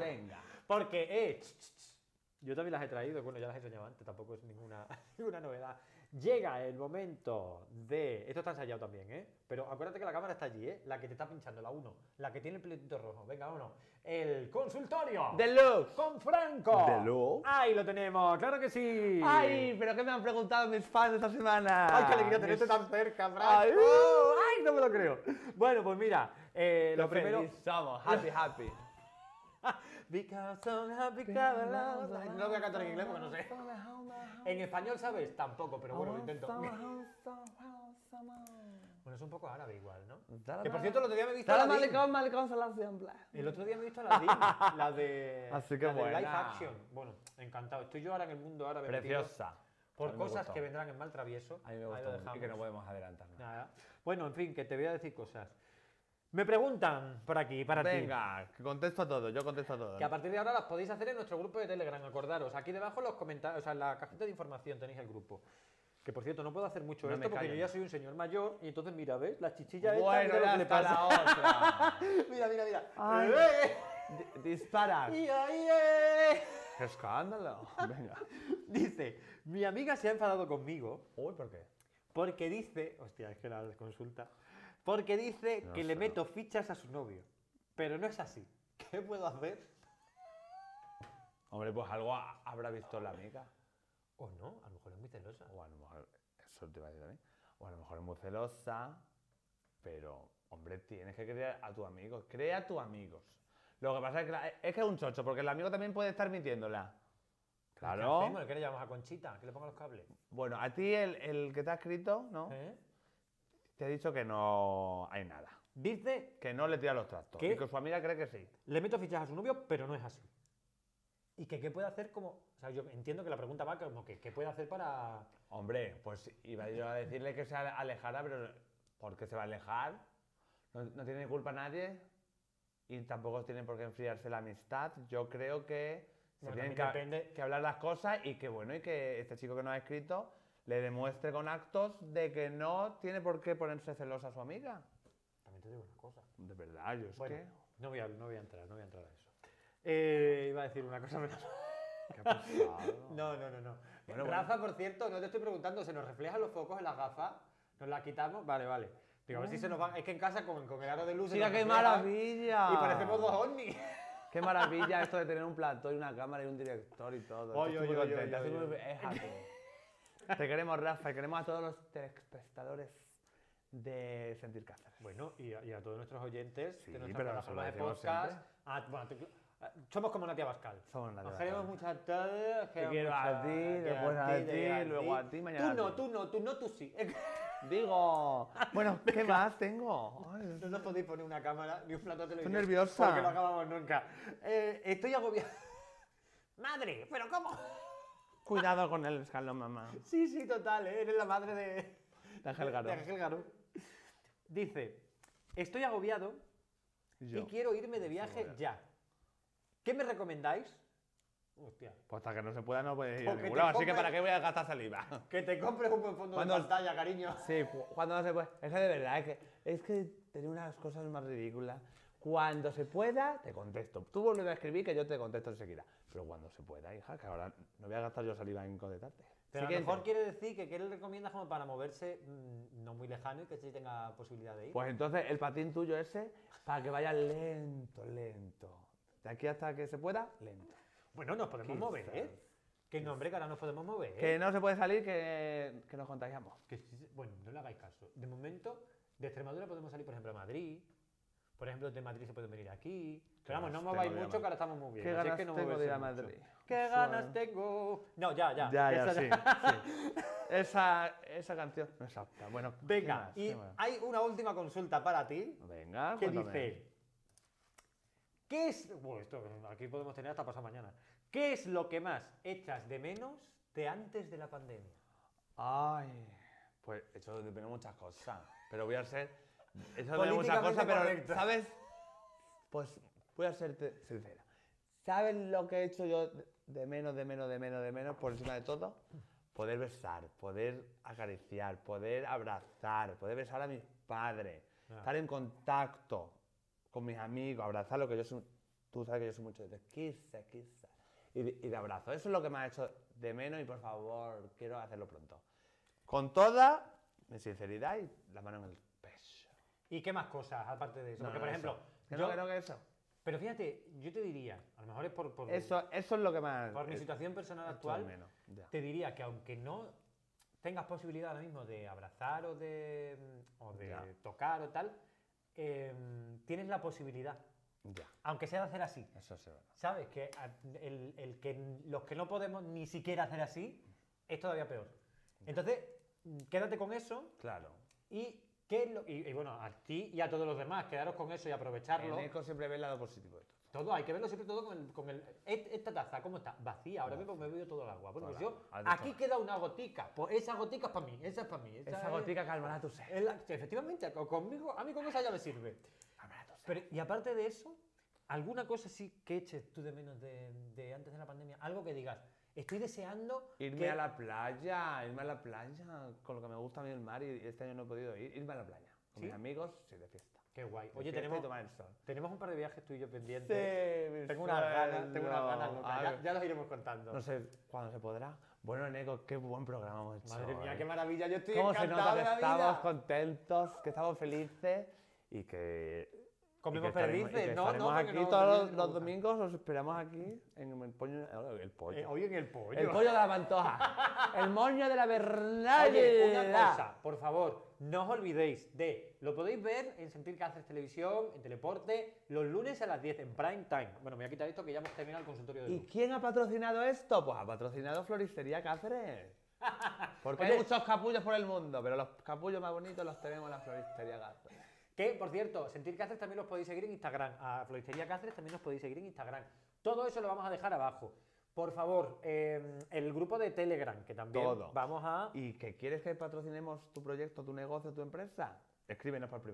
venga. Porque, eh, ch, ch, ch. yo también las he traído, bueno, ya las he enseñado antes, tampoco es ninguna, ninguna novedad. Llega el momento de. Esto está ensayado también, ¿eh? Pero acuérdate que la cámara está allí, ¿eh? La que te está pinchando, la 1. La que tiene el pelotito rojo. Venga, uno. El consultorio. ¡Deluxe! Con Franco. Deluxe. Ahí lo tenemos, claro que sí. ¡Ay! ¿Pero qué me han preguntado mis fans esta semana? ¡Ay, qué alegría tenerte tan cerca, Franco! Ay. ¡Ay, no me lo creo! Bueno, pues mira, eh, Qué lo primero... feliz somos. Happy, happy. Because I'm happy, No voy a cantar en inglés porque no sé. En español, ¿sabes? Tampoco, pero bueno, lo intento. Bueno, es un poco árabe igual, ¿no? Que por cierto, el otro día me he visto salam siempre. El otro día me he visto la la de, Así que de live action. Bueno, encantado. Estoy yo ahora en el mundo árabe. Preciosa. Por cosas que vendrán en mal travieso. A mí me gustó y que no podemos adelantar. Nada. Bueno, en fin, que te voy a decir cosas. Me preguntan por aquí, para ti. Venga, que contesto a todo, yo contesto a todo. Que a partir de ahora las podéis hacer en nuestro grupo de Telegram, acordaros. Aquí debajo en los comentarios, o sea, en la cajita de información tenéis el grupo. Que por cierto, no puedo hacer mucho No esto porque yo ya soy un señor mayor y entonces mira, ¿ves? La chichilla esta, Bueno, mira lo que le pasa. la otra. mira, mira, mira. Ay. ¡Eh! Di- Dispara. ¡Y ahí, eh! ¡Qué escándalo! Venga. Dice, mi amiga se ha enfadado conmigo Uy, ¿por qué? porque dice, hostia, es que la consulta, porque dice No que le meto fichas a su novio. Pero no es así. ¿Qué puedo hacer? Hombre, pues algo ha- habrá visto la amiga. O no, a lo mejor es muy celosa. O a lo mejor, eso te iba a decir mí. O a lo mejor es muy celosa, pero, hombre, tienes que creer a tu amigo. Crea a tus amigos. Lo que pasa es que, la- es que es un chocho, porque el amigo también puede estar mintiéndola. ¿Qué Claro. hacemos? ¿Qué le llamamos a Conchita? ¿Que le ponga los cables? Bueno, a ti el, el que te ha escrito, ¿no? ¿Eh? Te ha dicho que no hay nada. Dice, Que no le tira los trastos. ¿Qué? Y que su amiga cree que sí. le meto fichas a su novio, pero no es así. ¿Y que qué puede hacer como...? O sea, yo entiendo que la pregunta va como que qué puede hacer para... Hombre, pues iba yo a decirle que se ale- alejara, pero ¿por qué se va a alejar? No, no tiene culpa nadie y tampoco tiene por qué enfriarse la amistad. Yo creo que se Bueno, tienen también que, depende- que hablar las cosas y que bueno, y que este chico que nos ha escrito le demuestre con actos de que no tiene por qué ponerse celosa a su amiga. También te digo una cosa. De verdad, yo es Bueno, que... no voy, a, no voy a entrar, no voy a entrar a eso. Eh, iba a decir una cosa menos. qué ha pasado. No, no, no, no. Bueno, Rafa, por cierto, no te estoy preguntando, ¿se nos reflejan los focos en las gafas? ¿Nos las quitamos? Vale, vale. Digo, a ver si se nos van. Es que en casa con, con el aro de luz. Mira qué maravilla. Y parecemos dos ovnis. Qué maravilla esto de tener un plató y una cámara y un director y todo. Oye, oye, oye, oye, Te queremos, Rafa, y queremos a todos los telespectadores de Sentir Cáceres. Bueno, y a, y a todos nuestros oyentes Sí, de nuestra plataforma de podcast. Ah, bueno, tú- ah, somos como Natia Bascal. Somos Natia Os queremos Bascal. mucho a todos. Te quiero mucho a ti, después a ti, quiero luego a ti, mañana Tú no, ti. tú no, tú no, tú sí. Digo, bueno, ¿qué más tengo? Ay, No nos podéis poner una cámara ni un plato de televisión. nerviosa. Porque no acabamos nunca. Eh, estoy agobiado. Madre, ¿pero cómo? Cuidado con el escalón, mamá. Sí, sí, total, ¿eh? eres la madre de, De Ángel Garó. de Ángel Garó. Dice, estoy agobiado Yo. y quiero irme de viaje ya. ¿Qué me recomendáis? Hostia. Pues hasta que no se pueda no puedes ir a que ningún lado, así que ¿para qué voy a gastar saliva? Que te compres un buen fondo Cuando- de pantalla, cariño. Sí, cu- cuando no se puede. Es que de verdad, es que, es que tener unas cosas más ridículas. Cuando se pueda, te contesto. Tú vuelves a escribir que yo te contesto enseguida. Pero cuando se pueda, hija, que ahora no voy a gastar yo saliva en contestarte. Pero a lo mejor quiere decir que ¿qué le recomiendas como para moverse mm, no muy lejano y que sí tenga posibilidad de ir? Pues entonces el patín tuyo ese, para que vaya lento, lento. De aquí hasta que se pueda, lento. bueno, nos podemos mover, Quizás. ¿eh? Que no, hombre, que ahora nos podemos mover. Que no se puede salir, que, que nos contagiamos. Que bueno, no le hagáis caso. De momento, de Extremadura podemos salir, por ejemplo, a Madrid. Por ejemplo, de Madrid se pueden venir aquí. Pero vamos, no ir a mucho, que ahora estamos muy bien. Qué ganas que no tengo de ir a. Madrid. ¡Qué ganas tengo! No, ya, ya. Ya, ya, esa sí, sí. Esa, esa canción no es apta. Bueno, ¿qué Venga, y hay una última consulta para ti Venga, que cuéntame. dice: ¿Qué es. Bueno, esto aquí podemos tener hasta pasado mañana. ¿Qué es lo que más echas de menos de antes de la pandemia? Ay, pues he hecho de menos muchas cosas, pero voy a ser... He hecho de menos muchas cosas, pero. ¿sabes? Pues voy a serte sincera. ¿Sabes lo que he hecho yo de- menos, de menos, de menos, de menos, por encima de todo? Poder besar, poder acariciar, poder abrazar, poder besar a mis padres, Ah. estar en contacto con mis amigos, abrazar lo que yo soy... Tú sabes que yo soy mucho de quizá, quizá. Y de, y de abrazo. Eso es lo que me ha hecho de menos y por favor, quiero hacerlo pronto. Con toda mi sinceridad y la mano en el pecho. ¿Y qué más cosas aparte de eso? No, Porque, no, por eso. ejemplo, Que yo- no, no, que eso. Pero fíjate, yo te diría, a lo mejor es por, por, Eso, eso es lo que más. por mi eh, situación personal actual, menos, te diría que aunque no tengas posibilidad ahora mismo de abrazar o de, o de Ya. tocar o tal, em, tienes la posibilidad, Ya, aunque sea de hacer así. eso sí. es verdad. ¿Sabes? Que el, el que los que no podemos ni siquiera hacer así es todavía peor. Entonces, quédate con eso Claro. y, ¿qué es lo- y, y bueno, a ti y a todos los demás, quedaros con eso y aprovecharlo. En Eco siempre ve el lado positivo de todo. Todo, hay que verlo siempre todo con el, con el- esta taza, ¿cómo está? Vacía, ahora mismo me he bebido todo el agua. Bueno, pues yo, aquí queda una gotica, pues esa gotica es para mí, esa es para mí. Esa es- gotica calmará tu sed. es la- efectivamente, co- conmigo, a mí con esa ya me sirve. Calmará tu sed. Pero, y aparte de eso, ¿alguna cosa sí que eches tú de menos de, de antes de la pandemia? Algo que digas, estoy deseando Irme que- a la playa, irme a la playa, con lo que me gusta a mí el mar y este año no he podido ir. Irme a la playa. Con ¿Sí? mis amigos, sí, de fiesta. Qué guay. De Oye, tenemos, tomar el sol. tenemos un par de viajes tú y yo pendientes. mi Tengo unas ganas, tengo unas ganas locas. Ya, ya los iremos contando. No sé cuándo se podrá. Bueno, Neko, qué buen programa hemos hecho. Madre mía, qué maravilla. Yo estoy ¿Cómo se encantado nota de que la estamos vida. contentos, que estamos felices y que... Comemos y y perdices, no, no, aquí no, todos los, domingos, os esperamos aquí en el pollo. El pollo. Eh, hoy en el pollo. el pollo de la pantoja. el moño de la Bernal. Oye, una cosa, por favor, no os olvidéis de, lo podéis ver en Sentir haces televisión, en Teleporte, los lunes a las 10 en prime time. Bueno, me voy a quitar esto que ya hemos terminado el consultorio de ¿Y luz. quién ha patrocinado esto? Pues ha patrocinado Floristería Cáceres. Porque Oye. hay muchos capullos por el mundo, pero los capullos más bonitos los tenemos en la Floristería Cáceres. Que, por cierto, Sentir Cáceres también los podéis seguir en Instagram. A Floristería Cáceres también los podéis seguir en Instagram. Todo eso lo vamos a dejar abajo. Por favor, eh, el grupo de Telegram, que también Todo. vamos a... ¿Y que quieres que patrocinemos tu proyecto, tu negocio, tu empresa? Escríbenos por privado.